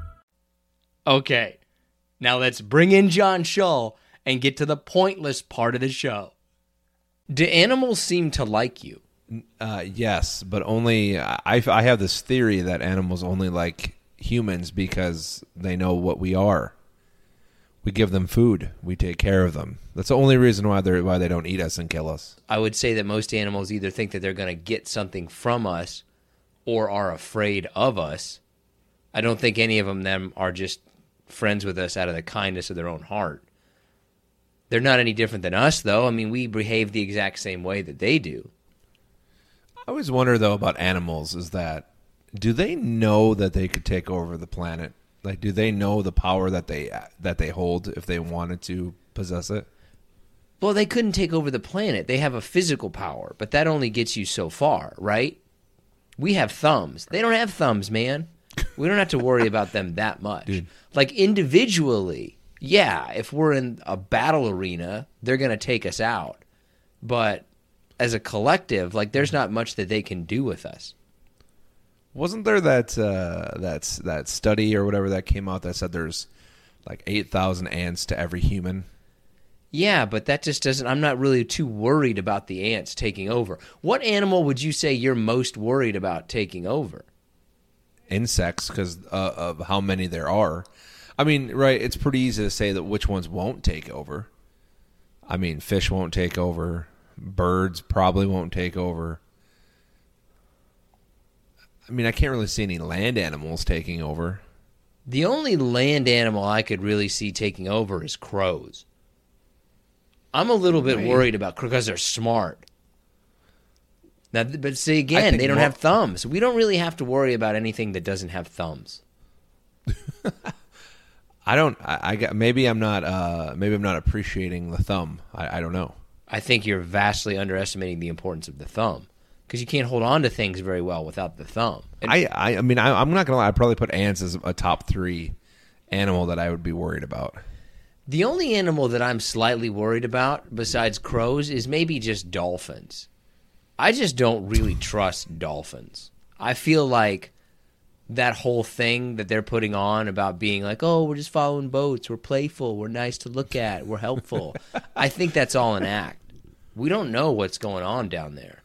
Okay, now let's bring in John Shull and get to the pointless part of the show. Do animals seem to like you? Uh, yes, but only I, I have this theory that animals only like humans because they know what we are. We give them food. We take care of them. That's the only reason why they why they don't eat us and kill us. I would say that most animals either think that they're going to get something from us or are afraid of us. I don't think any of them, them are just friends with us out of the kindness of their own heart. They're not any different than us, though. I mean, we behave the exact same way that they do. I always wonder though about animals is that do they know that they could take over the planet? Like, do they know the power that they that they hold if they wanted to possess it? Well, they couldn't take over the planet. They have a physical power, but that only gets you so far, right? We have thumbs. They don't have thumbs, man. We don't have to worry about them that much. Dude. Like individually, yeah, if we're in a battle arena, they're going to take us out. But as a collective, like there's not much that they can do with us. Wasn't there that uh, that's that study or whatever that came out that said there's like eight thousand ants to every human? Yeah, but that just doesn't. I'm not really too worried about the ants taking over. What animal would you say you're most worried about taking over? Insects because uh, of how many there are. I mean, right? It's pretty easy to say that which ones won't take over. I mean, fish won't take over. Birds probably won't take over. I mean, I can't really see any land animals taking over. The only land animal I could really see taking over is crows. I'm a little bit worried about because they're smart. Now, but see again, they don't more- have thumbs. We don't really have to worry about anything that doesn't have thumbs. I don't. I, I maybe I'm not. Uh, maybe I'm not appreciating the thumb. I, I don't know. I think you're vastly underestimating the importance of the thumb because you can't hold on to things very well without the thumb. And I, I. I mean, I, I'm not gonna lie. I'd probably put ants as a top three animal that I would be worried about. The only animal that I'm slightly worried about, besides crows, is maybe just dolphins. I just don't really trust dolphins. I feel like that whole thing that they're putting on about being like, oh, we're just following boats, we're playful, we're nice to look at, we're helpful. I think that's all an act. We don't know what's going on down there.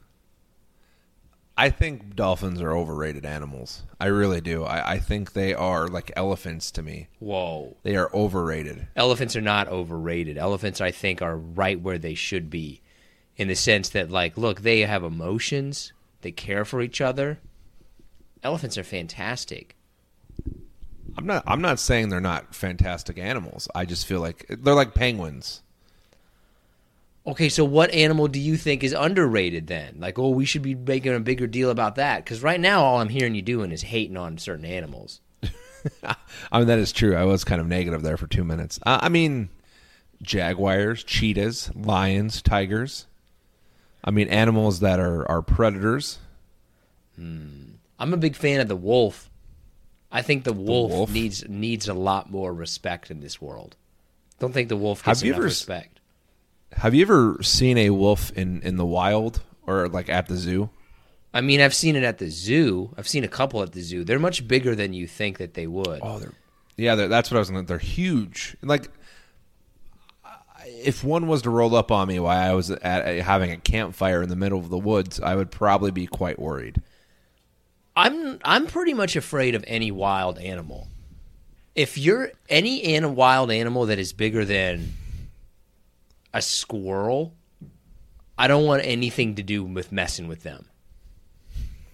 I think dolphins are overrated animals. I really do. I, I think they are like elephants to me. Whoa. They are overrated. Elephants are not overrated. Elephants, I think, are right where they should be in the sense that, like, look, they have emotions, they care for each other. Elephants are fantastic. I'm not. I'm not saying they're not fantastic animals. I just feel like they're like penguins. Okay, so what animal do you think is underrated then? Like, oh, we should be making a bigger deal about that. Because right now, all I'm hearing you doing is hating on certain animals. I mean, that is true. I was kind of negative there for two minutes. Uh, I mean, jaguars, cheetahs, lions, tigers. I mean, animals that are, are predators. Hmm. I'm a big fan of the wolf. I think the wolf, wolf? needs needs a lot more respect in this world. Don't think the wolf Have gets you enough ever respect. Have you ever seen a wolf in, in the wild or like at the zoo? I mean, I've seen it at the zoo. I've seen a couple at the zoo. They're much bigger than you think that they would. Oh, they're yeah, they're, that's what I was going. to They're huge. Like, if one was to roll up on me while I was at having a campfire in the middle of the woods, I would probably be quite worried. I'm I'm pretty much afraid of any wild animal. If you're any an- wild animal that is bigger than a squirrel, I don't want anything to do with messing with them.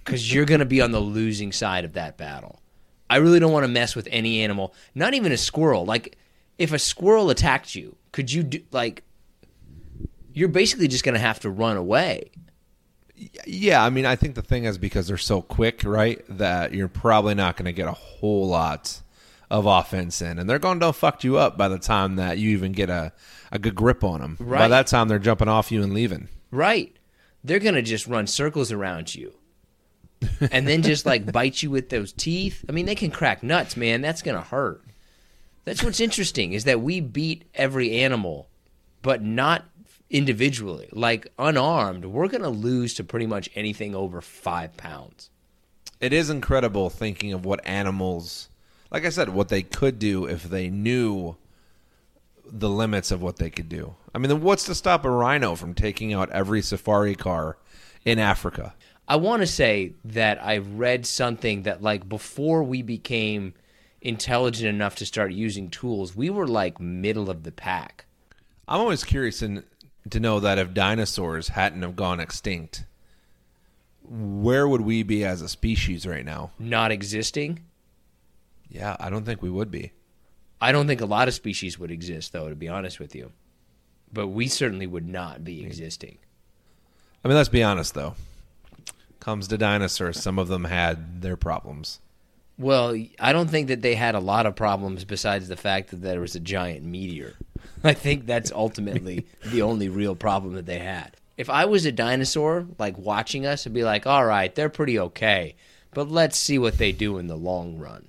Because you're going to be on the losing side of that battle. I really don't want to mess with any animal, not even a squirrel. Like, if a squirrel attacked you, could you do, like, you're basically just going to have to run away. Yeah, I mean, I think the thing is because they're so quick, right? That you're probably not going to get a whole lot of offense in, and they're going to fuck you up by the time that you even get a, a good grip on them. Right. By that time, they're jumping off you and leaving. Right. They're going to just run circles around you. and then just like bite you with those teeth. I mean, they can crack nuts, man. That's going to hurt. That's what's interesting is that we beat every animal, but not individually. Like unarmed, we're going to lose to pretty much anything over five pounds. It is incredible thinking of what animals, like I said, what they could do if they knew the limits of what they could do. I mean, what's to stop a rhino from taking out every safari car in Africa? I want to say that I read something that like before we became intelligent enough to start using tools, we were like middle of the pack. I'm always curious in, to know that if dinosaurs hadn't have gone extinct, where would we be as a species right now? Not existing. Yeah, I don't think we would be. I don't think a lot of species would exist, though, to be honest with you. But we certainly would not be existing. I mean, let's be honest though. Comes to dinosaurs, some of them had their problems. Well, I don't think that they had a lot of problems besides the fact that there was a giant meteor. I think that's ultimately the only real problem that they had. If I was a dinosaur, like watching us, I'd be like, all right, they're pretty okay, but let's see what they do in the long run.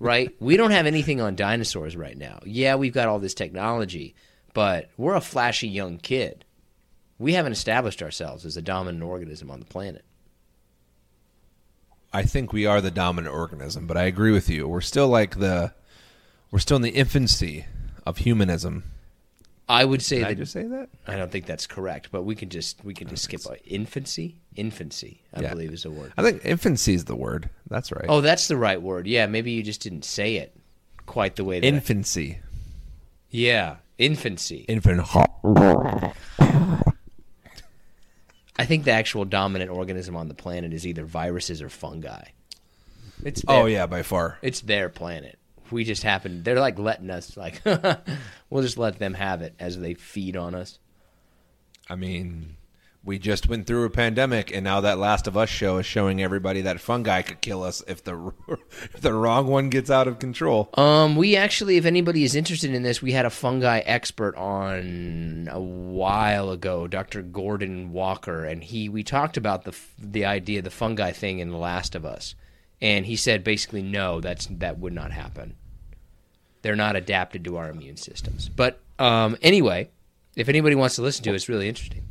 Right? we don't have anything on dinosaurs right now. Yeah, we've got all this technology, but we're a flashy young kid. We haven't established ourselves as a dominant organism on the planet. I think we are the dominant organism, but I agree with you. We're still like the we're still in the infancy of humanism. I would say Did that I just say that? I don't think that's correct, but we can just we can just skip uh, infancy. Infancy, I Yeah. believe, is a word. I think infancy is the word. That's right. Oh, that's the right word. Yeah, maybe you just didn't say it quite the way that. infancy. yeah, infancy. Infant. I think the actual dominant organism on the planet is either viruses or fungi. It's oh, their, Oh yeah, by far. it's their planet. We just happen. They're like letting us like we'll just let them have it as they feed on us. I mean, we just went through a pandemic, and now that Last of Us show is showing everybody that fungi could kill us if the if the wrong one gets out of control. Um, we actually, if anybody is interested in this, we had a fungi expert on a while ago, Dr. Gordon Walker, and he we talked about the the idea, the fungi thing in The Last of Us, and he said basically no, that's that would not happen. They're not adapted to our immune systems. But um, anyway, if anybody wants to listen to it, it's really interesting.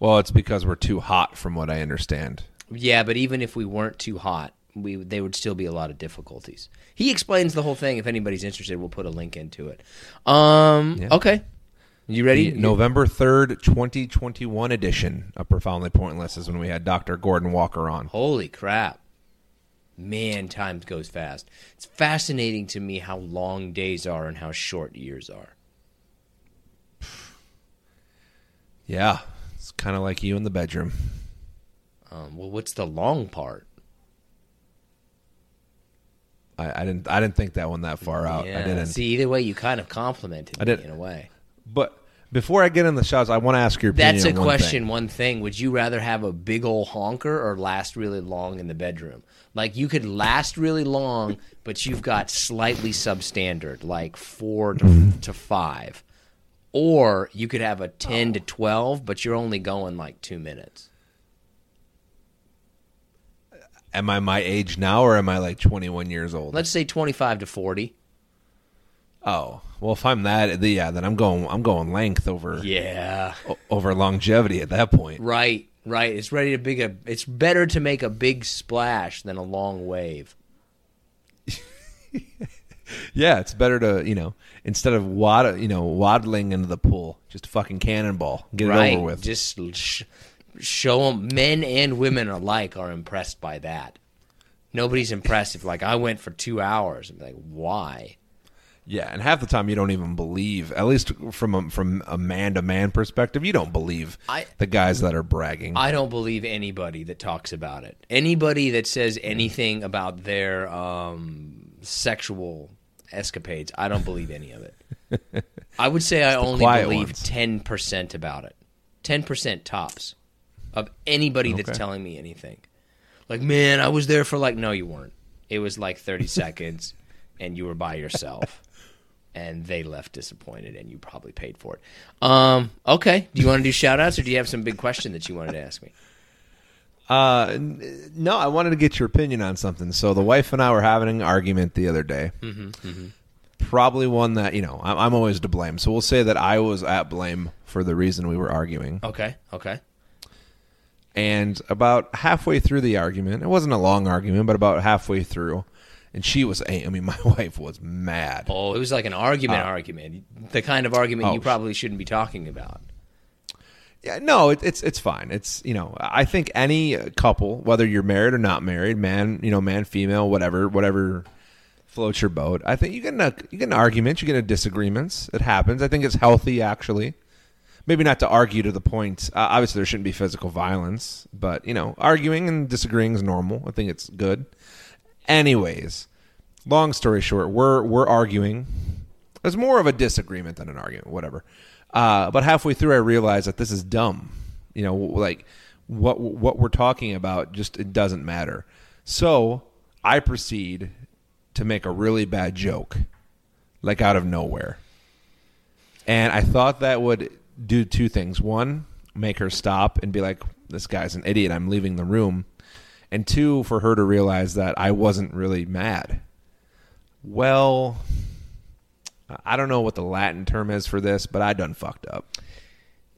Well, it's because we're too hot, from what I understand. Yeah, but even if we weren't too hot, we there would still be a lot of difficulties. He explains the whole thing. If anybody's interested, we'll put a link into it. Um, Yeah. okay, you ready? The November third, twenty twenty one edition of Profoundly Pointless is when we had Doctor Gordon Walker on. Holy crap, man! Time goes fast. It's fascinating to me how long days are and how short years are. Yeah, it's kind of like you in the bedroom. Um, well, what's the long part? I, I didn't. I didn't think that one that far out. I didn't. See, either way, you kind of complimented I me did- in a way. But before I get in the shots, I want to ask your opinion. That's a on one question. thing. One thing: Would you rather have a big old honker or last really long in the bedroom? Like you could last really long, but you've got slightly substandard, like 4 to, to five, or you could have a ten to oh. twelve, but you're only going like two minutes. Am I my age now, or am I like twenty one years old? Let's say twenty-five to forty. oh, well, if I'm that, yeah, then I'm going. I'm going length over Yeah, o- over longevity at that point. right, right. It's ready to big a. It's better to make a big splash than a long wave. Yeah, it's better to you know instead of wad you know waddling into the pool, just fucking cannonball, get right. it over with. Just sh- show them. Men and women alike are impressed by that. Nobody's impressed if like I went for two hours. I'm like, why? Yeah, and half the time you don't even believe. At least from a, from a man to man perspective, you don't believe I- the guys that are bragging. I don't believe anybody that talks about it. Anybody that says anything about their um, sexual escapades, I don't believe any of it. I would say I only believe ten percent about it. Ten percent tops of anybody that's Okay. telling me anything. Like, man, I was there for like no, you weren't. It was like thirty seconds, and you were by yourself. And they left disappointed, and you probably paid for it. Um, okay. Do you want to do shout outs, or do you have some big question that you wanted to ask me? Uh, no, I wanted to get your opinion on something. So the wife and I were having an argument the other day. Mm-hmm, Probably one that you know I'm, I'm always to blame. So we'll say that I was at blame for the reason we were arguing. Okay. Okay. And about halfway through the argument, it wasn't a long argument, but about halfway through, and she was. I mean, my wife was mad. Oh, it was like an argument. argument. The kind of argument oh, you probably shouldn't be talking about. Yeah, no, it, it's it's fine. It's you know, I think any couple, whether you're married or not married, man, you know, man, female, whatever, whatever floats your boat. I think you get a, you get in arguments, you get in disagreements. It happens. I think it's healthy, actually. Maybe not to argue to the point. Uh, obviously, there shouldn't be physical violence, but you know, arguing and disagreeing is normal. I think it's good. Anyways, long story short, we're we're arguing. It's more of a disagreement than an argument, whatever. Uh, but halfway through, I realized that this is dumb. You know, like what what we're talking about just it doesn't matter. So I proceed to make a really bad joke, like out of nowhere. And I thought that would do two things. One, make her stop and be like, "This guy's an idiot. I'm leaving the room." And two, for her to realize that I wasn't really mad. Well, I don't know what the Latin term is for this, but I done fucked up.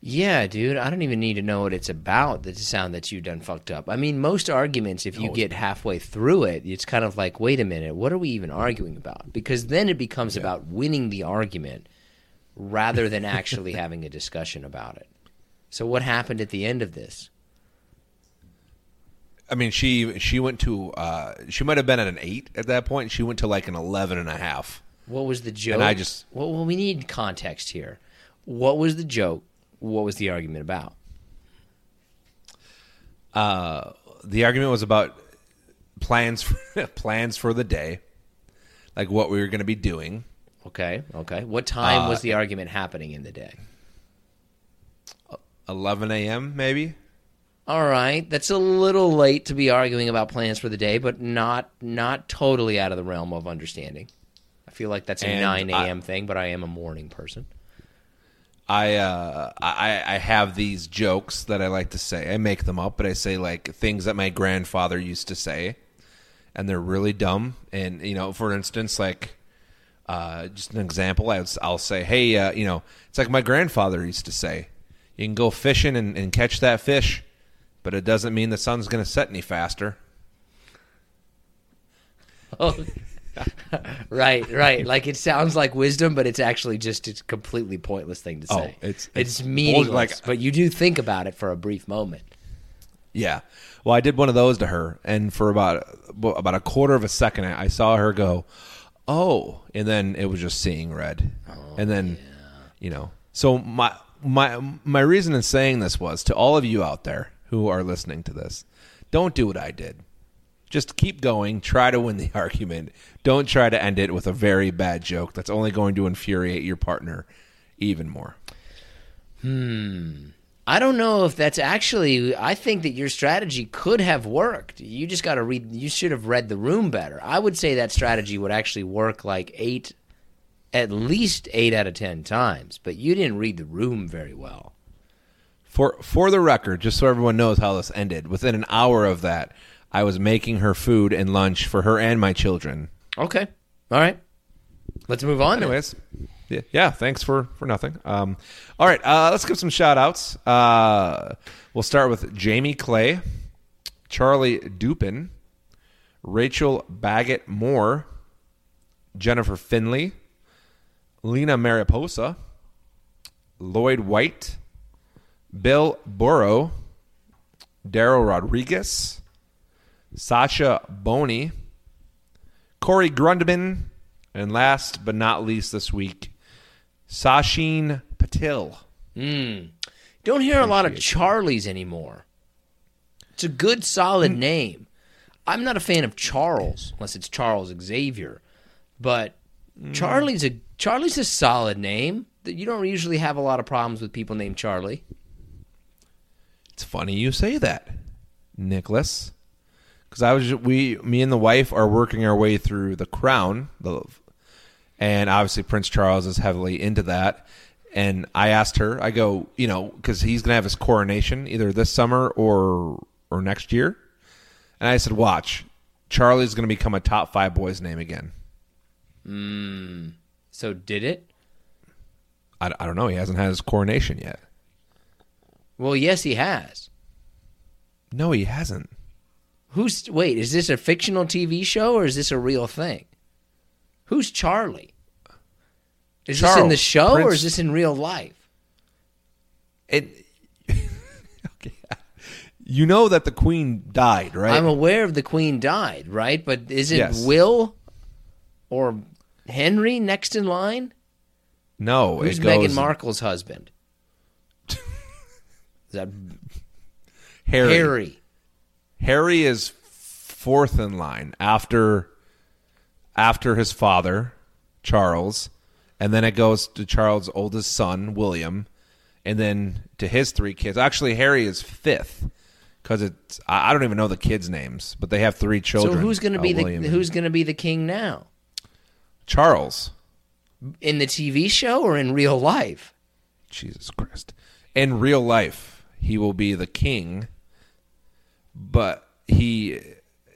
Yeah, dude. I don't even need to know what it's about The sound that you done fucked up. I mean, most arguments, if you get halfway through it, it's kind of like, wait a minute, what are we even arguing about? Because then it becomes about winning the argument rather than actually having a discussion about it. So, what happened at the end of this? I mean, she she went to uh, she might have been at an eight at that point. She went to like an eleven and a half. What was the joke? I just- well, well, we need context here. What was the joke? What was the argument about? Uh, the argument was about plans for, plans for the day, like what we were going to be doing. Okay, okay. What time Uh, was the argument happening in the day? Eleven a.m. maybe. All right, that's a little late to be arguing about plans for the day, but not not totally out of the realm of understanding. Feel like that's a And nine I- a.m. thing, but I am a morning person. I uh I I have these jokes that I like to say. I make them up, but I say like things that my grandfather used to say, and they're really dumb. And you know, for instance, like uh, just an example, I would, I'll say, "Hey, uh, you know, it's like my grandfather used to say, you can go fishing and, and catch that fish, but it doesn't mean the sun's going to set any faster." Oh, right, right. Like it sounds like wisdom, but it's actually just a completely pointless thing to Oh, say. it's- it's it's meaningless, bull- like- but you do think about it for a brief moment. Yeah. Well, I did one of those to her, and for about about a quarter of a second, I saw her go, "Oh," and then it was just seeing red, oh, and then, you know. So my my my reason in saying this was to all of you out there who are listening to this, don't do what I did. Just keep going. Try to win the argument. Don't try to end it with a very bad joke that's only going to infuriate your partner even more. Hmm. I don't know if that's actually. I think that your strategy could have worked. You just got to read. You should have read the room better. I would say that strategy would actually work like eight, at least eight out of ten times. But you didn't read the room very well. For for the record, just so everyone knows how this ended, within an hour of that, I was making her food and lunch for her and my children. Okay, all right. Let's move on. Anyways, yeah, yeah thanks for for nothing. Um, all right, uh, let's give some shout outs. Uh, we'll start with Jamie Clay, Charlie Dupin, Rachel Baggett Moore, Jennifer Finley, Lena Mariposa, Lloyd White, Bill Burrow, Daryl Rodriguez, Sasha Boney, Corey Grundman, and last but not least this week, Sachin Patil. Hmm. Don't hear a lot of Charlies anymore. It's a good, solid hmm. name. I'm not a fan of Charles, unless it's Charles Xavier. But hmm. Charlie's a Charlie's a solid name. You don't usually have a lot of problems with people named Charlie. It's funny you say that, Nicholas, because I was we me and the wife are working our way through The Crown, the, and obviously Prince Charles is heavily into that. And I asked her, I go, you know, because he's gonna have his coronation either this summer or or next year, and I said, watch, Charlie's gonna become a top five boys name again. Mm. So did it? I, I don't know, he hasn't had his coronation yet. Well, yes, he has. No, he hasn't. Who's wait? Is this a fictional TV show or is this a real thing? Who's Charlie? Is this in the Charles, show or is this in real life? It. okay. You know that the Queen died, right? I'm aware of the Queen died, right? But is it Yes. Will or Henry next in line? no, Who's it goes Meghan Markle's husband? is that Harry. Harry? Harry is fourth in line after after his father, Charles, and then it goes to Charles' oldest son, William, and then to his three kids. Actually, Harry is fifth because it's I don't even know the kids' names, but they have three children. So who's going to uh, be the William who's going to be the king now? Charles? In the TV show or in real life? Jesus Christ! In real life, he will be the king, but he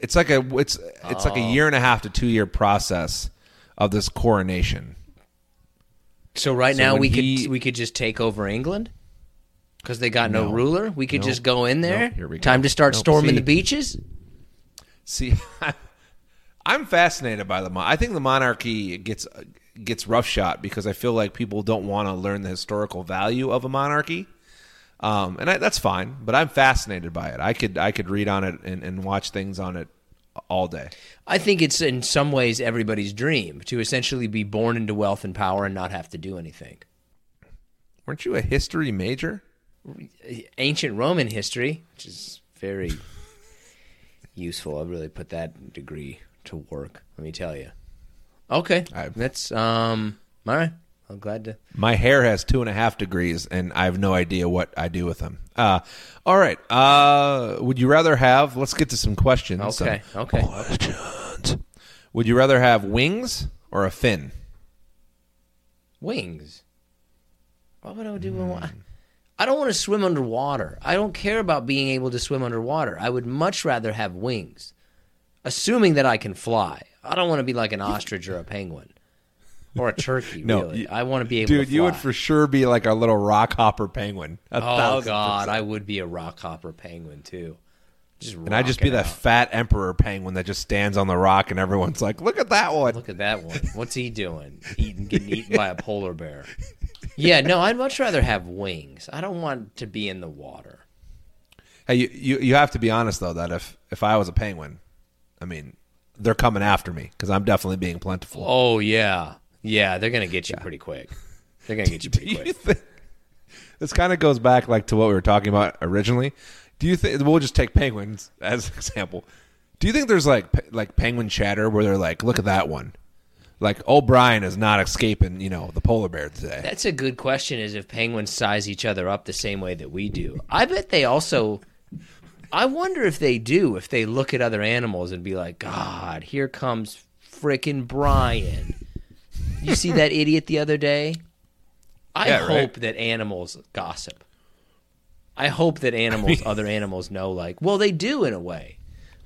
it's like a it's it's like a Oh. year and a half to two year process of this coronation. So right So now when we he- could we could just take over England because they got no, No. ruler. We could No. just go in there. No, here we go. Time to start Nope. storming See- the beaches. See, I'm fascinated by the. Mon- I think the monarchy gets gets rough shot because I feel like people don't want to learn the historical value of a monarchy, um, and I, that's fine. But I'm fascinated by it. I could I could read on it and, and watch things on it all day. I think it's in some ways everybody's dream to essentially be born into wealth and power and not have to do anything. Weren't you a history major? Ancient Roman history, which is very useful. I really put that degree to work. Let me tell you. Okay, I- that's um. All right, I'm glad to. My hair has two and a half degrees, and I have no idea what I do with them. Uh, all right. Uh, would you rather have? Let's get to some questions. Okay, Some okay. Questions. Would you rather have wings or a fin? Wings. What would I do? with wa- I don't want to swim underwater. I don't care about being able to swim underwater. I would much rather have wings, assuming that I can fly. I don't want to be like an ostrich or a penguin or a turkey. No, really. you- I want to be able Dude, you would for sure be like a little rock hopper penguin. A Oh God, percent. I would be a rock hopper penguin too. Just and I'd just be that out. fat emperor penguin that just stands on the rock, and everyone's like, "Look at that one." Look at that one. What's he doing? Eating, getting eaten by a polar bear. Yeah, no, I'd much rather have wings. I don't want to be in the water. Hey, you, you you have to be honest though that if if I was a penguin, I mean, they're coming after me because I'm definitely being plentiful. Oh yeah, yeah. They're gonna get you pretty quick. They're gonna get you pretty Do you quick. think this kind of goes back like to what we were talking about originally? Do you think we'll just take penguins as an example? Do you think there's like like penguin chatter where they're like, "Look at that one," like oh, O'Brien is not escaping, you know, the polar bear today? That's a good question. Is if penguins size each other up the same way that we do? I bet they also. I wonder if they do. If they look at other animals and be like, "God, here comes frickin' Brian." You see that idiot the other day? I Yeah, right. hope that animals gossip. I hope that animals, other animals, know. Like, well, they do in a way,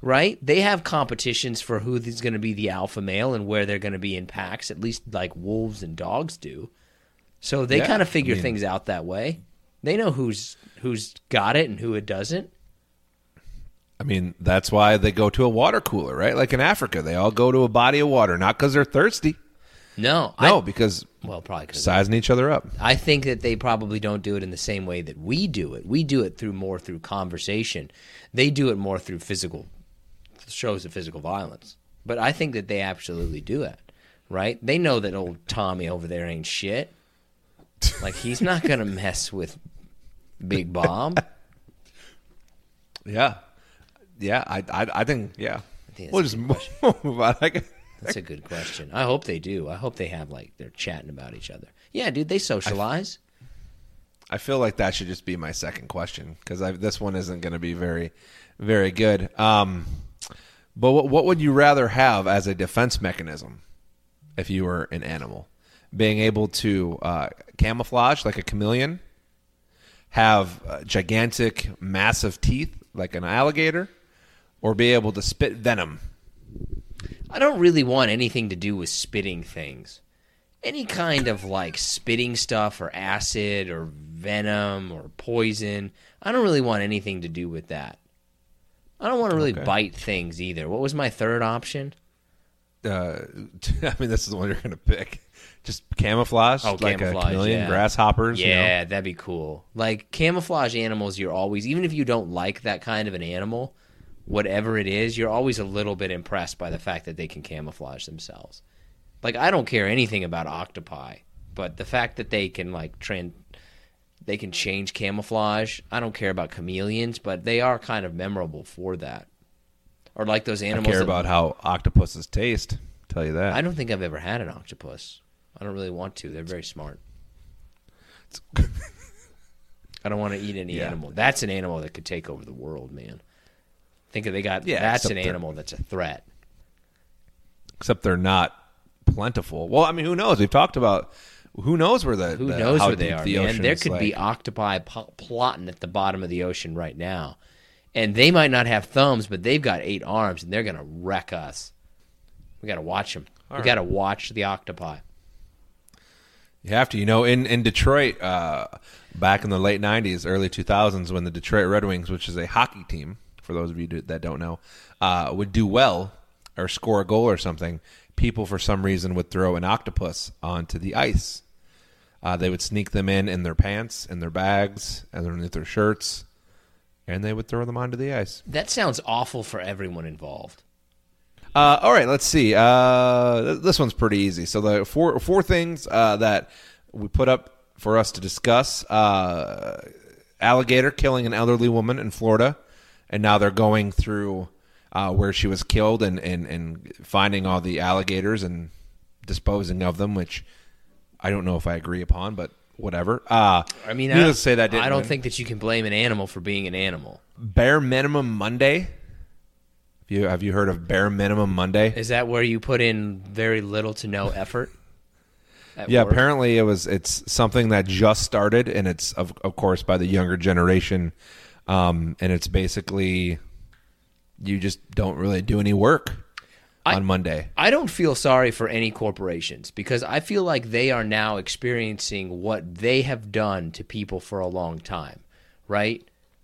right? They have competitions for who is going to be the alpha male and where they're going to be in packs. At least like wolves and dogs do. So they Yeah, kind of figure I mean- things out that way. They know who's who's got it and who it doesn't. I mean, that's why they go to a water cooler, right? Like in Africa, they all go to a body of water, not because they're thirsty. No, No, I, because well, probably sizing each other up. I think that they probably don't do it in the same way that we do it. We do it through more through conversation. They do it more through physical shows of physical violence. But I think that they absolutely do it, right? They know that old Tommy over there ain't shit. Like he's not gonna mess with Big Bob. Yeah, yeah. I I, I think yeah. think we'll just move on. That's a good question. I hope they do. I hope they have like they're chatting about each other. Yeah, dude, they socialize. I feel like that should just be my second question because this one isn't going to be very, very good. Um, but what, what would you rather have as a defense mechanism if you were an animal? Being able to uh, camouflage like a chameleon, have uh, gigantic, massive teeth like an alligator, or be able to spit venom? I don't really want anything to do with spitting things. Any kind of like spitting stuff or acid or venom or poison. I don't really want anything to do with that. I don't want to really Okay. bite things either. What was my third option? Uh, I mean, this is the one you're going to pick. Just camouflage, Oh, like camouflage, a chameleon, yeah. grasshoppers. you know? Yeah, that'd be cool. Like camouflage animals, you're always even if you don't like that kind of an animal, whatever it is, you're always a little bit impressed by the fact that they can camouflage themselves. Like I don't care anything about octopi, but the fact that they can like they can change camouflage. I don't care about chameleons, but they are kind of memorable for that. Or like those animals. I care that- about how octopuses taste. Tell you that. I don't think I've ever had an octopus. I don't really want to. They're very smart. I don't want to eat any Yeah. animal. That's an animal that could take over the world, man. Think they got Yeah, that's an animal that's a threat. Except they're not plentiful. Well, I mean, who knows? We've talked about who knows where the Who the- knows how where they are, the man? There could be octopi plotting at the bottom of the ocean right now, and they might not have thumbs, but they've got eight arms, and they're gonna wreck us. We got to watch them. we right. got to watch the octopi. You have to, you know, in in Detroit, uh, back in the late '90s, early 2000s, when the Detroit Red Wings, which is a hockey team, for those of you that don't know, uh, would do well or score a goal or something, people for some reason would throw an octopus onto the ice. Uh, they would sneak them in in their pants, in their bags, and underneath their shirts, and they would throw them onto the ice. That sounds awful for everyone involved. Uh, all right, let's see. Uh, th- this one's pretty easy. So the four four things uh, that we put up for us to discuss: uh, alligator killing an elderly woman in Florida, and now they're going through uh, where she was killed and, and and finding all the alligators and disposing of them, which I don't know if I agree upon, but whatever. Uh, I mean, I, say that didn't I don't win. think that you can blame an animal for being an animal. bare minimum Monday. Have you have you heard of bare minimum Monday? Is that where you put in very little to no effort? Yeah, work? apparently it was. It's something that just started, and it's of of course by the younger generation, um, and it's basically you just don't really do any work I- on Monday. I don't feel sorry for any corporations because I feel like they are now experiencing what they have done to people for a long time, right?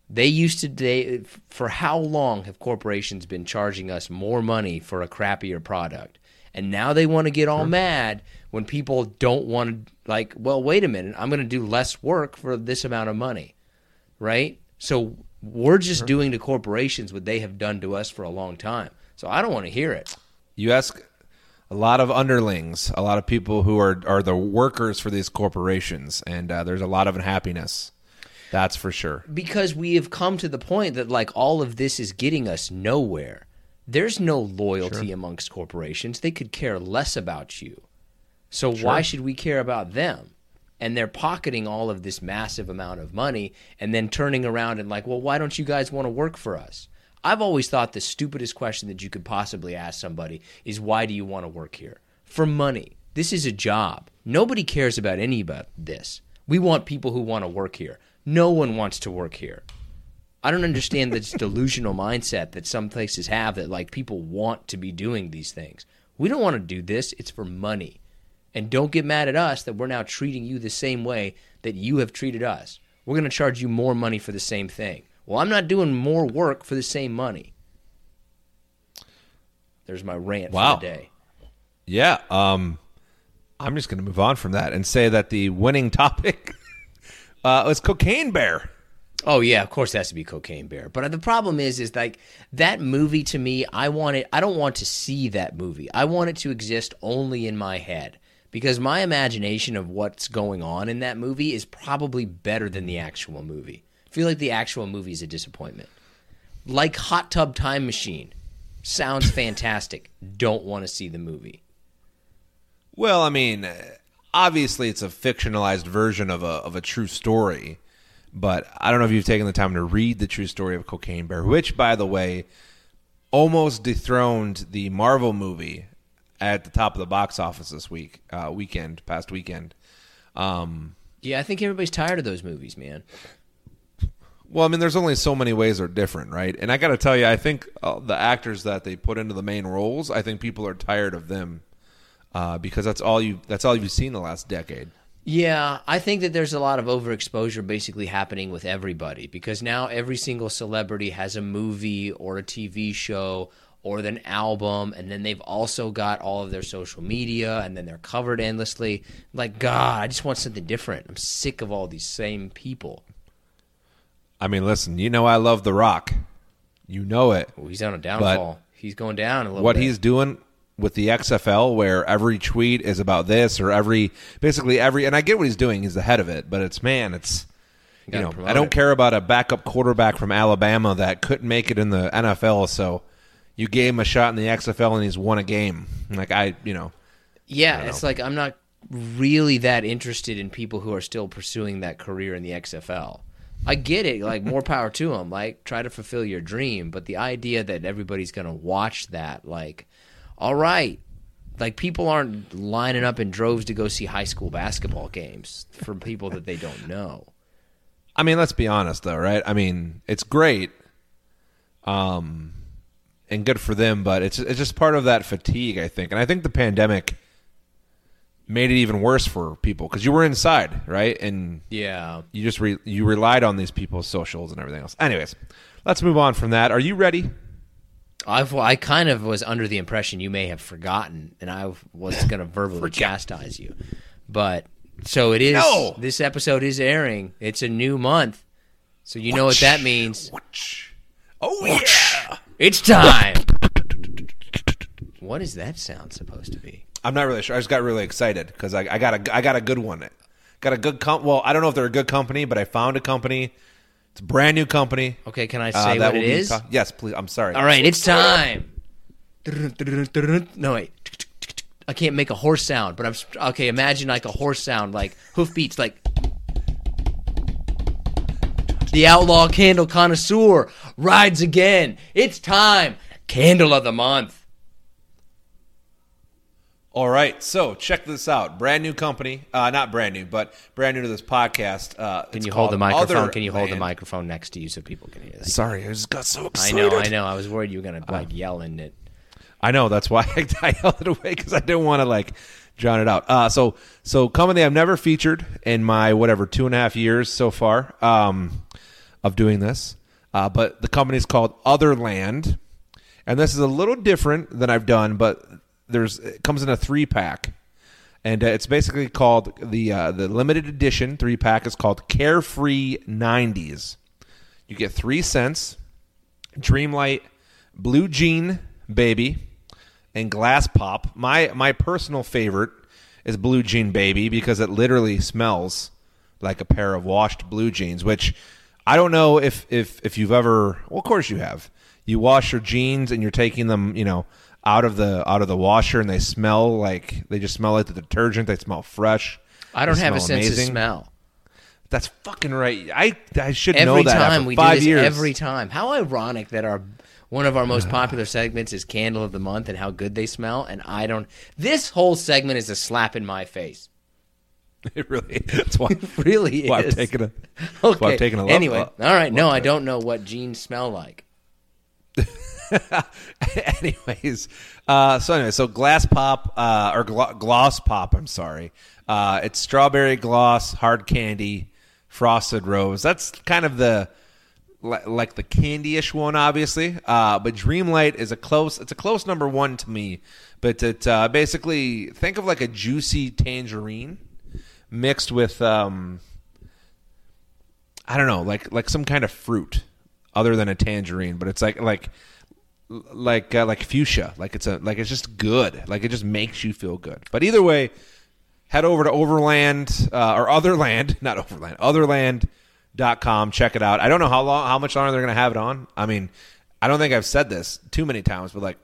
They used to they for how long have corporations been charging us more money for a crappier product? And now they want to get all mad when people don't want to like, well, wait a minute, I'm going to do less work for this amount of money. Right? So we're just doing to corporations what they have done to us for a long time. So I don't want to hear it. You ask a lot of underlings, a lot of people who are are the workers for these corporations, and uh, there's a lot of unhappiness. That's for sure. because we have come to the point that like all of this is getting us nowhere. There's no loyalty amongst corporations. They could care less about you. So why should we care about them? And they're pocketing all of this massive amount of money and then turning around and like, "Well, why don't you guys want to work for us?" I've always thought the stupidest question that you could possibly ask somebody is why do you want to work here? For money. This is a job. Nobody cares about any about this. We want people who want to work here. No one wants to work here. I don't understand this delusional mindset that some places have that like people want to be doing these things. We don't want to do this. It's for money. And don't get mad at us that we're now treating you the same way that you have treated us. We're going to charge you more money for the same thing. Well, I'm not doing more work for the same money. There's my rant Wow. for the day. Yeah. Um, I'm just going to move on from that and say that the winning topic uh, was Cocaine Bear. Oh yeah, of course it has to be Cocaine Bear. But the problem is, is like that movie to me. I want it. I don't want to see that movie. I want it to exist only in my head because my imagination of what's going on in that movie is probably better than the actual movie. I feel like the actual movie is a disappointment. Like Hot Tub Time Machine, sounds fantastic. Don't want to see the movie. Well, I mean, obviously it's a fictionalized version of a of a true story, but I don't know if you've taken the time to read the true story of Cocaine Bear, which, by the way, almost dethroned the Marvel movie at the top of the box office this week, uh, weekend, past weekend. Um, Yeah, I think everybody's tired of those movies, man. well, I mean, there's only so many ways they're different, right? And I got to tell you, I think uh, the actors that they put into the main roles, I think people are tired of them uh, because that's all you that's all you've seen the last decade. Yeah, I think that there's a lot of overexposure basically happening with everybody because now every single celebrity has a movie or a TV show or an album, and then they've also got all of their social media, and then they're covered endlessly. Like, God, I just want something different. I'm sick of all these same people. I mean, listen, you know I love The Rock. You know it. Well, he's on a downfall. he's going down a little What bit. he's doing with the XFL, where every tweet is about this or every, basically every, and I get what he's doing. He's the head of it, but it's man, it's you Gotta know, I don't it. care about a backup quarterback from Alabama that couldn't make it in the NFL. So you gave him a shot in the XFL and he's won a game. Like I, you know, Yeah, it's like I'm not really that interested in people who are still pursuing that career in the XFL. I get it, like more power to them. Like try to fulfill your dream, but the idea that everybody's going to watch that like all right, like people aren't lining up in droves to go see high school basketball games for people that they don't know. I mean, let's be honest though, right? I mean, it's great, um, and good for them, but it's it's just part of that fatigue, I think, and I think the pandemic made it even worse for people because you were inside, right? And Yeah. you just re- you relied on these people's socials and everything else. Anyways, let's move on from that. Are you ready? I've I kind of was under the impression you may have forgotten, and I was going to verbally chastise you. But so it is. No. This episode is airing. It's a new month, so you know what that means. Oh yeah! It's time. What is that sound supposed to be? I'm not really sure. I just got really excited because I, I got a I got a good one. Got a good com- Well, I don't know if they're a good company, but I found a company. It's a brand new company. Okay, can I Uh, say that what it is? ta- yes, please. I'm sorry. All right, it's time. No wait, I can't make a horse sound, but I'm okay. Imagine like a horse sound, like hoofbeats, like the outlaw candle connoisseur rides again. It's time, candle of the month. All right, so check this out. Brand new company. Uh, not brand new, but brand new to this podcast. Uh, Can you hold the called microphone? Can you hold the microphone next to you so people can hear This? Sorry, I just got so excited. I know, I know. I was worried you were gonna like yell in it. I know. That's why I, I held it away because I didn't want to like drown it out. Uh, so so company I've never featured in my whatever two and a half years so far um, of doing this, uh, but the company is called Otherland, and this is a little different than I've done, but there's it comes in a three pack. And uh, it's basically called the uh, the limited edition three pack is called Carefree 90s. You get three scents, Dreamlight, Blue Jean Baby, and Glass Pop. My my personal favorite is Blue Jean Baby because it literally smells like a pair of washed blue jeans. Which I don't know if if if you've ever. Well, of course you have. You wash your jeans and you're taking them, you know, out of the out of the washer, and they smell like they just smell like the detergent. They smell fresh. I don't have a sense amazing. of smell. That's fucking right. I I should Every know that Every time we do this, years. every time. How ironic that our one of our most popular segments is Candle of the Month and how good they smell, and I don't. This whole segment is a slap in my face. it really. That's why. really why is. I've taken a. Okay. why I've taken a love- anyway, uh, all right. No, love I don't know what jeans smell like. Anyways, uh, so anyway, so glass pop uh, or glo- gloss pop. I'm sorry. Uh, it's strawberry gloss, hard candy, frosted rose. That's kind of the like the candy-ish one, obviously. Uh, but Dreamlight is a close. It's a close number one to me. But it uh, basically think of like a juicy tangerine mixed with um, I don't know, like like some kind of fruit other than a tangerine, but it's like like like uh, like fuchsia, like it's a like it's just good, like it just makes you feel good. But either way, head over to Overland uh, or Otherland, not Overland, Otherland.com. Check it out. I don't know how long, how much longer they're going to have it on. I mean, I don't think I've said this too many times, but like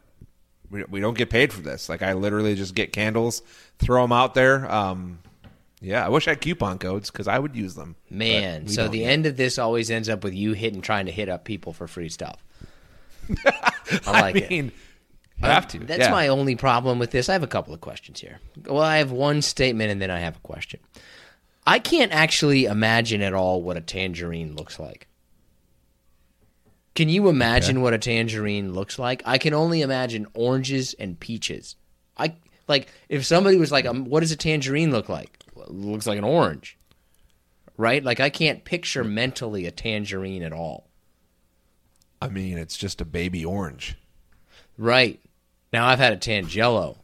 we, we don't get paid for this. Like I literally just get candles, throw them out there. Um, yeah, I wish I had coupon codes because I would use them. Man, so the yet. end of this always ends up with you hitting, trying to hit up people for free stuff. I like I it. mean, you have to. That's yeah. my only problem with this. I have a couple of questions here. Well, I have one statement and then I have a question. I can't actually imagine at all what a tangerine looks like. Can you imagine what a tangerine looks like? I can only imagine oranges and peaches. I like if somebody was like, um, "What does a tangerine look like?" Looks like an orange, right? Like I can't picture mentally a tangerine at all. I mean, it's just a baby orange. Right. Now I've had a Tangelo.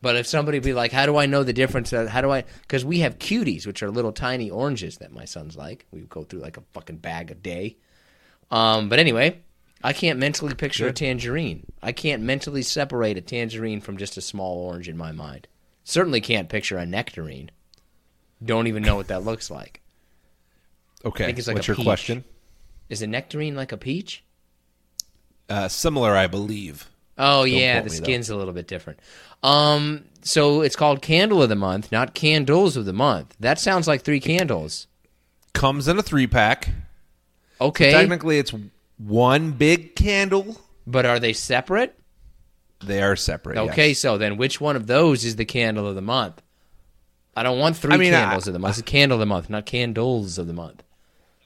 But if somebody be like, how do I know the difference? How do I? Because we have cuties, which are little tiny oranges that my son's like. We go through like a fucking bag a day. Um, but anyway, I can't mentally picture a tangerine. I can't mentally separate a tangerine from just a small orange in my mind. Certainly can't picture a nectarine. Don't even know what that looks like. Okay, think it's like what's your peach. question? Is a nectarine like a peach? Uh, similar, I believe. Oh yeah, the me, though. skin's a little bit different. Um, so it's called Candle of the Month, not Candles of the Month. That sounds like three candles. Comes in a three pack. Okay, Technically, it's one big candle. but are they separate? They are separate. Okay, yes. so then which one of those is the candle of the month? I don't want three I mean, I- candles of the month. It's a candle of the month, not candles of the month.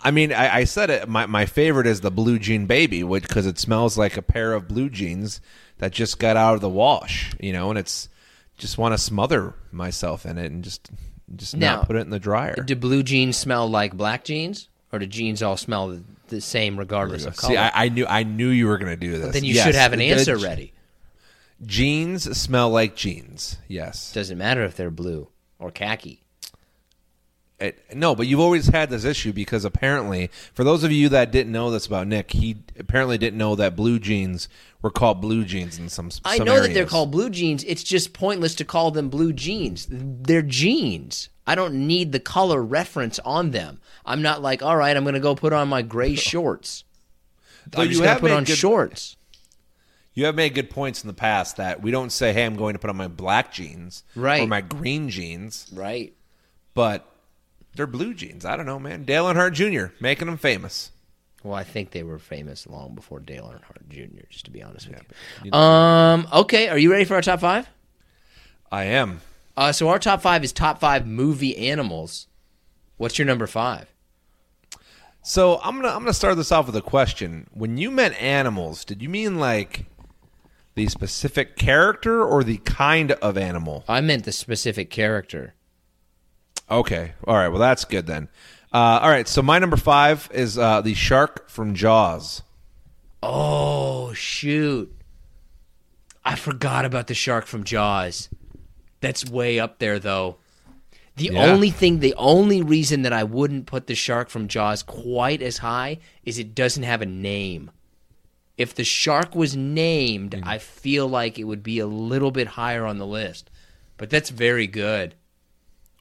I mean, I, I said it. My my favorite is the blue jean baby, because it smells like a pair of blue jeans that just got out of the wash. You know, and it's just want to smother myself in it and just just Now, not put it in the dryer. Do blue jeans smell like black jeans, or do jeans all smell the, the same regardless of color? See, I, I knew I knew you were going to do this. then you Yes, should have an answer the ready. Jeans smell like jeans. Yes. Doesn't matter if they're blue or khaki. It- no, but you've always had this issue because apparently, for those of you that didn't know this about Nick, he apparently didn't know that blue jeans were called blue jeans in some. I some know that they're called blue jeans. It's just pointless to call them blue jeans. They're jeans. I don't need the color reference on them. I'm not like, all right, I'm going to go put on my gray shorts. Though I'm just you going to put on good- shorts. You have made good points in the past that we don't say, "Hey, I'm going to put on my black jeans Right. or my green jeans," Right. but they're blue jeans. I don't know, man. Dale Earnhardt Jr. making them famous. Well, I think they were famous long before Dale Earnhardt Jr., just to be honest with you. Um, okay, are you ready for our top five? I am. Uh, so our top five is top five movie animals. What's your number five? So I'm gonna I'm gonna start this off with a question. When you meant animals, did you mean like the specific character or the kind of animal? I meant the specific character. Okay. All right. Well, that's good then. Uh, all right. So my number five is uh, the shark from Jaws. Oh shoot! I forgot about the shark from Jaws. That's way up there, though. The Yeah. only thing, the only reason that I wouldn't put the shark from Jaws quite as high is it doesn't have a name. If the shark was named, mm. I feel like it would be a little bit higher on the list. But that's very good.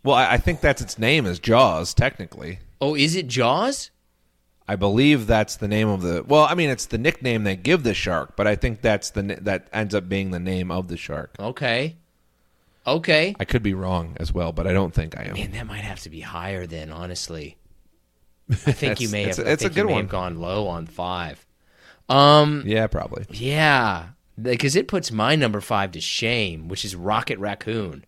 Well, I, I think that's its name is Jaws. Technically, Oh, is it Jaws? I believe that's the name of the. Well, I mean, it's the nickname they give the shark, but I think that's the that ends up being the name of the shark. Okay. Okay. I could be wrong as well, but I don't think I am. Man, that might have to be higher then, honestly. I think you It's- may it's have. a- I it's a think you good may one. gone low on five. Um, Yeah, probably. yeah, because it puts my number five to shame, which is Rocket Raccoon.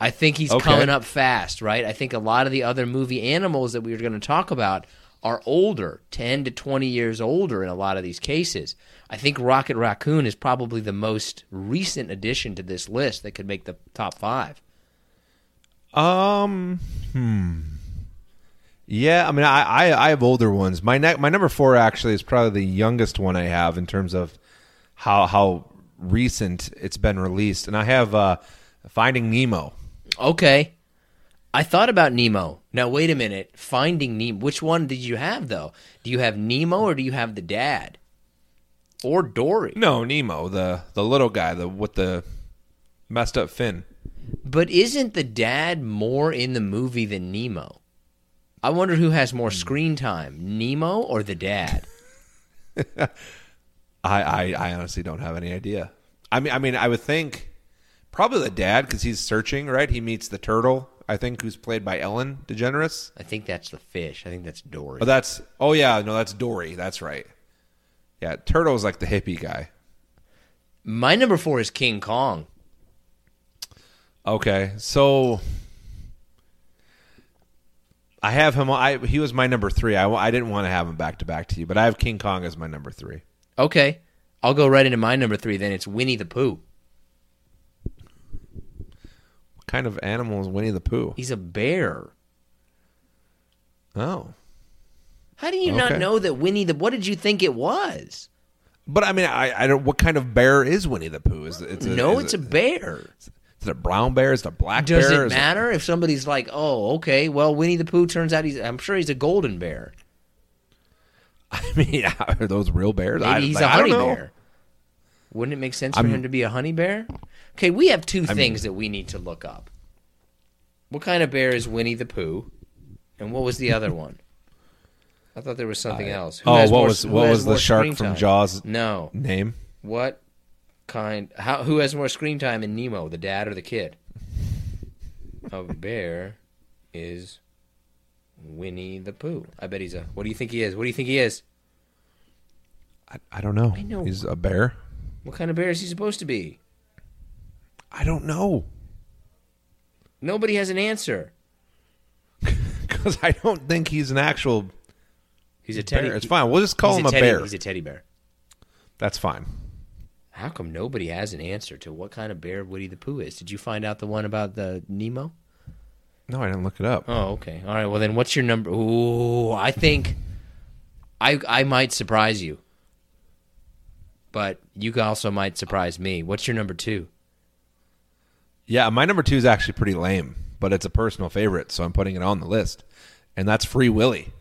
I think he's Okay. coming up fast, right? I think a lot of the other movie animals that we were going to talk about are older, 10 to 20 years older in a lot of these cases. I think Rocket Raccoon is probably the most recent addition to this list that could make the top five. Um. Hmm. Yeah, I mean, I, I I have older ones. My ne- my number four actually is probably the youngest one I have in terms of how how recent it's been released, and I have uh, Finding Nemo. Okay. I thought about Nemo. Now wait a minute. Finding Nemo. Which one did you have though? Do you have Nemo or do you have the dad? Or Dory? No, Nemo, the the little guy, the with the messed up fin. But isn't the dad more in the movie than Nemo? I wonder who has more hmm. screen time, Nemo or the dad? I, I I honestly don't have any idea. I mean, I mean, I would think probably the dad because he's searching, right? He meets the turtle, I think, who's played by Ellen DeGeneres. I think that's the fish. I think that's Dory. Oh, that's oh yeah, no, that's Dory. That's right. Yeah, turtle's like the hippie guy. My number four is King Kong. Okay, so I have him. I he was my number three. I, I didn't want to have him back to back to you, but I have King Kong as my number three. Okay, I'll go right into my number three. Then it's Winnie the Pooh. What kind of animal is Winnie the Pooh? He's a bear. Oh, How do you not know that Winnie the? What did you think it was? but I mean, I, I don't. What kind of bear is Winnie the Pooh? Is it- it's a, no, is it's it, a bear. Is it a brown bear? Is it a black Does bear? it Is matter if somebody's like, "Oh, okay, well, Winnie the Pooh turns out he's I'm sure he's a golden bear. I mean, are those real bears? Maybe I, he's like, a honey bear." Wouldn't it make sense for I'm- him to be a honey bear? Okay, we have two I things that we need to look up. What kind of bear is Winnie the Pooh? And what was the other one? I thought there was something else. Who oh, has what more- was what was the shark from? Jaws No. name? What kind? How? Who has more screen time in Nemo, the dad or the kid? A bear is Winnie the Pooh. I bet he's a. What do you think he is? What do you think he is? I, I don't know. I know. He's a bear. What kind of bear is he supposed to be? I don't know Nobody has an answer. because I don't think he's an actual He's a teddy. bear. It's fine. We'll just call he's him a, teddy, bear. He's a teddy bear. That's fine. How come nobody has an answer to what kind of bear Woody the Pooh is? Did you find out the one about the Nemo? No, I didn't look it up. Oh, okay. All right. Well, then, what's your number? Ooh, I think I I might surprise you, but you also might surprise me. What's your number two? Yeah, my number two is actually pretty lame, but it's a personal favorite, so I'm putting it on the list, and that's Free Willy.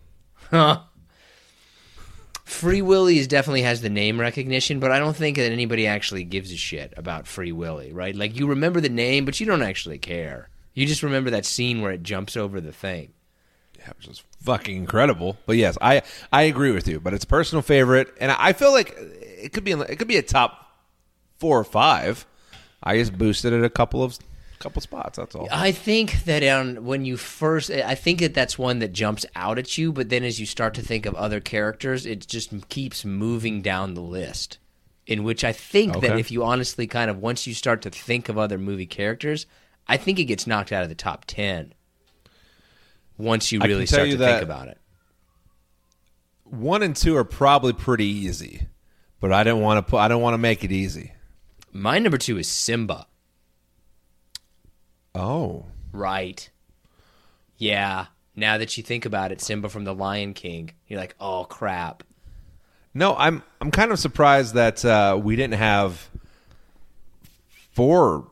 Free Willy is definitely has the name recognition, but I don't think that anybody actually gives a shit about Free Willy, right? Like you remember the name, but you don't actually care. You just remember that scene where it jumps over the thing. Yeah, which is fucking incredible. But yes, I I agree with you. But it's personal favorite, and I feel like it could be it could be a top four or five. I just boosted it a couple of couple spots. That's all. I think that on when you first, I think that that's one that jumps out at you, but then as you start to think of other characters, it just keeps moving down the list. In which I think that if you honestly kind of once you start to think of other movie characters, I think it gets knocked out of the top ten. Once you really start you to think about it. One and two are probably pretty easy, but I didn't want to put. I don't want to make it easy. My number two is Simba. Oh, Right. Yeah. Now that you think about it, Simba from The Lion King, you're like, oh crap. no, I'm I'm kind of surprised that uh, we didn't have four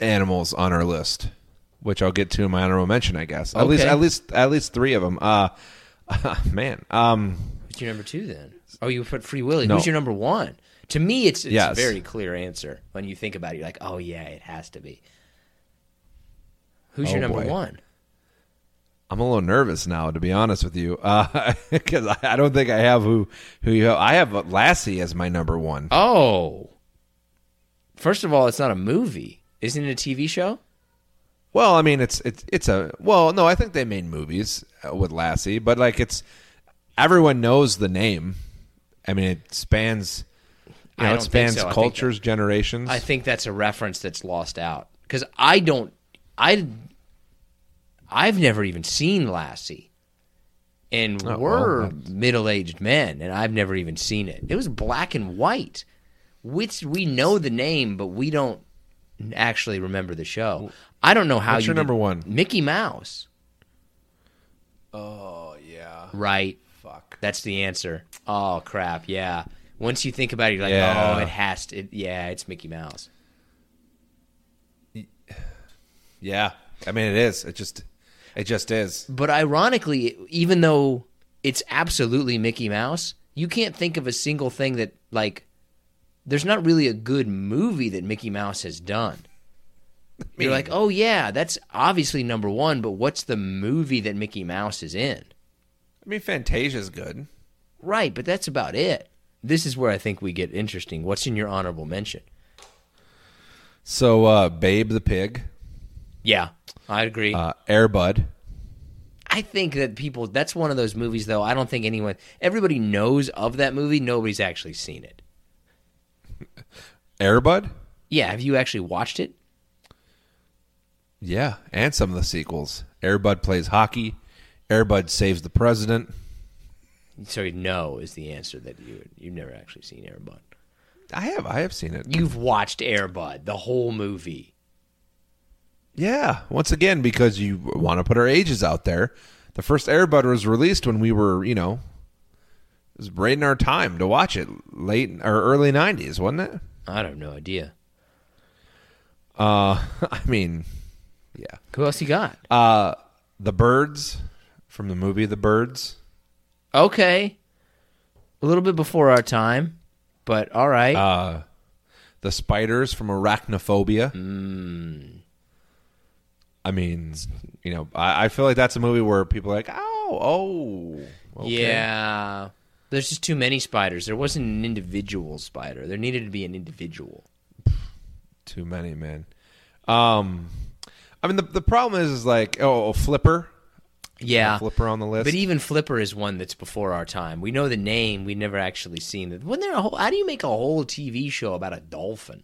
animals on our list, which I'll get to in my honorable mention, I guess. At least at least at least three of them. Uh, man, um, What's your number two then? Oh, you put Free Willy. No. Who's your number one? To me, it's, it's Yes. a very clear answer when you think about it. You're like, oh yeah, it has to be. Who's your Oh, number boy. one? I'm a little nervous now, to be honest with you, because I, I don't think I have who who you have. I have Lassie as my number one. Oh, first of all, it's not a movie. Isn't it a TV show? Well, I mean, it's it's it's a well, no, I think they made movies uh, with Lassie, but like it's everyone knows the name. I mean, it spans you I know, don't it think spans so. I think cultures, generations. I think that's a reference that's lost out because I don't. I I've never even seen Lassie, and Oh, we're that's- middle-aged men, and I've never even seen it. It was black and white. Which we know the name, but we don't actually remember the show. I don't know how What's you your did- number one? Mickey Mouse. oh yeah, Right. fuck. That's the answer. Oh crap! Yeah. Once you think about it, you're like, Yeah. oh, it has to. It, yeah, it's Mickey Mouse. Yeah, I mean it is. It just It just is. But ironically, even though it's absolutely Mickey Mouse, you can't think of a single thing that like there's not really a good movie that Mickey Mouse has done. You're like, oh yeah, that's obviously number one, but what's the movie that Mickey Mouse is in? I mean, Fantasia's good. Right, but that's about it. This is where I think we get interesting. What's in your honorable mention? So, uh, Babe the Pig, Yeah, I agree. uh, Airbud. I think that people that's one of those movies though. I don't think anyone everybody knows of that movie, nobody's actually seen it. Airbud? Yeah, have you actually watched it? Yeah, and some of the sequels. Airbud plays hockey. Airbud saves the president. So no is the answer that you you've never actually seen Airbud. I have, I have seen it. You've watched Airbud, the whole movie. Yeah, once again because you want to put our ages out there. The first Airbud was released when we were, you know, it was right in our time to watch it, late or early '90s, wasn't it? I have no idea. Uh, I mean, yeah. Who else you got? Uh, the Birds from the movie The Birds. Okay. A little bit before our time, but all right. Uh, the Spiders from Arachnophobia. I mean, you know, I, I feel like that's a movie where people are like, oh, oh, okay. Yeah. There's just too many spiders. There wasn't an individual spider. There needed to be an individual. too many, man. Um, I mean, the the problem is, is like, oh, Flipper, Yeah. Flipper on the list. But even Flipper is one that's before our time. We know the name. We've never actually seen it. Wasn't there a whole? How do you make a whole TV show about a dolphin?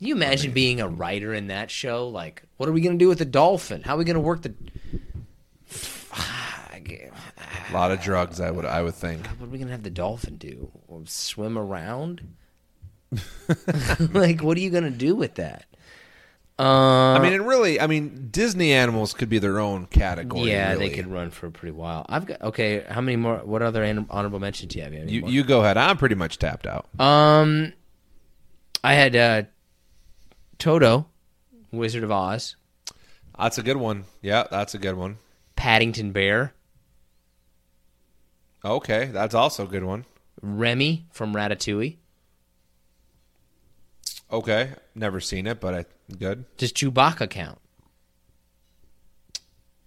Can you imagine being a writer in that show? Like, what are we going to do with the dolphin? How are we going to work the? a lot of drugs, I would, I would think. What are we going to have the dolphin do? Swim around? like, what are you going to do with that? Uh, I mean, and really, I mean, Disney animals could be their own category. yeah, really. they could run for a pretty while. I've got okay. How many more? What other honorable mentions do you have? You have You you go ahead. I'm pretty much tapped out. Um, I had uh, Toto, Wizard of Oz, That's a good one. Yeah, that's a good one. Paddington Bear, Okay, that's also a good one. Remy from Ratatouille. Okay, never seen it, but I good. Does Chewbacca count?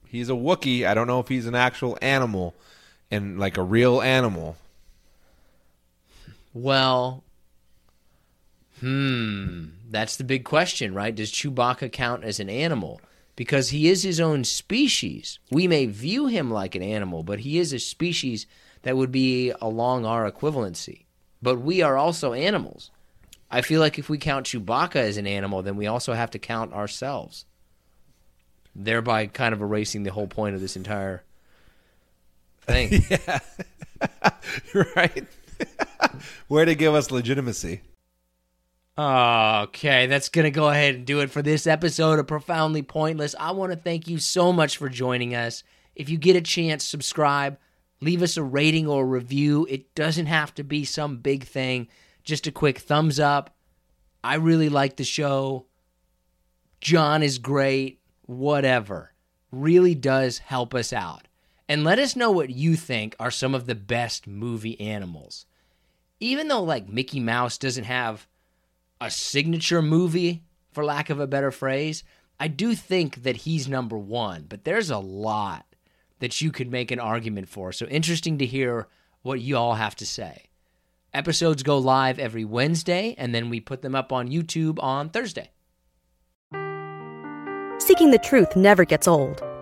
He's a Wookiee. I don't know if he's an actual animal and like a real animal. Well, hmm, that's the big question, right? Does Chewbacca count as an animal? Because he is his own species. We may view him like an animal, but he is a species that would be along our equivalency. But we are also animals. I feel like if we count Chewbacca as an animal, then we also have to count ourselves, thereby kind of erasing the whole point of this entire thing. yeah. right? Where to give us legitimacy. Okay, that's going to go ahead and do it for this episode of Profoundly Pointless. I want to thank you so much for joining us. If you get a chance, subscribe, leave us a rating or a review. It doesn't have to be some big thing, just a quick thumbs up. I really like the show. John is great. Whatever. Really does help us out. And let us know what you think are some of the best movie animals. Even though, like, Mickey Mouse doesn't have a signature movie, for lack of a better phrase, I do think that he's number one, but there's a lot that you could make an argument for. So interesting to hear what you all have to say. Episodes go live every Wednesday, and then we put them up on YouTube on Thursday. Seeking the truth never gets old.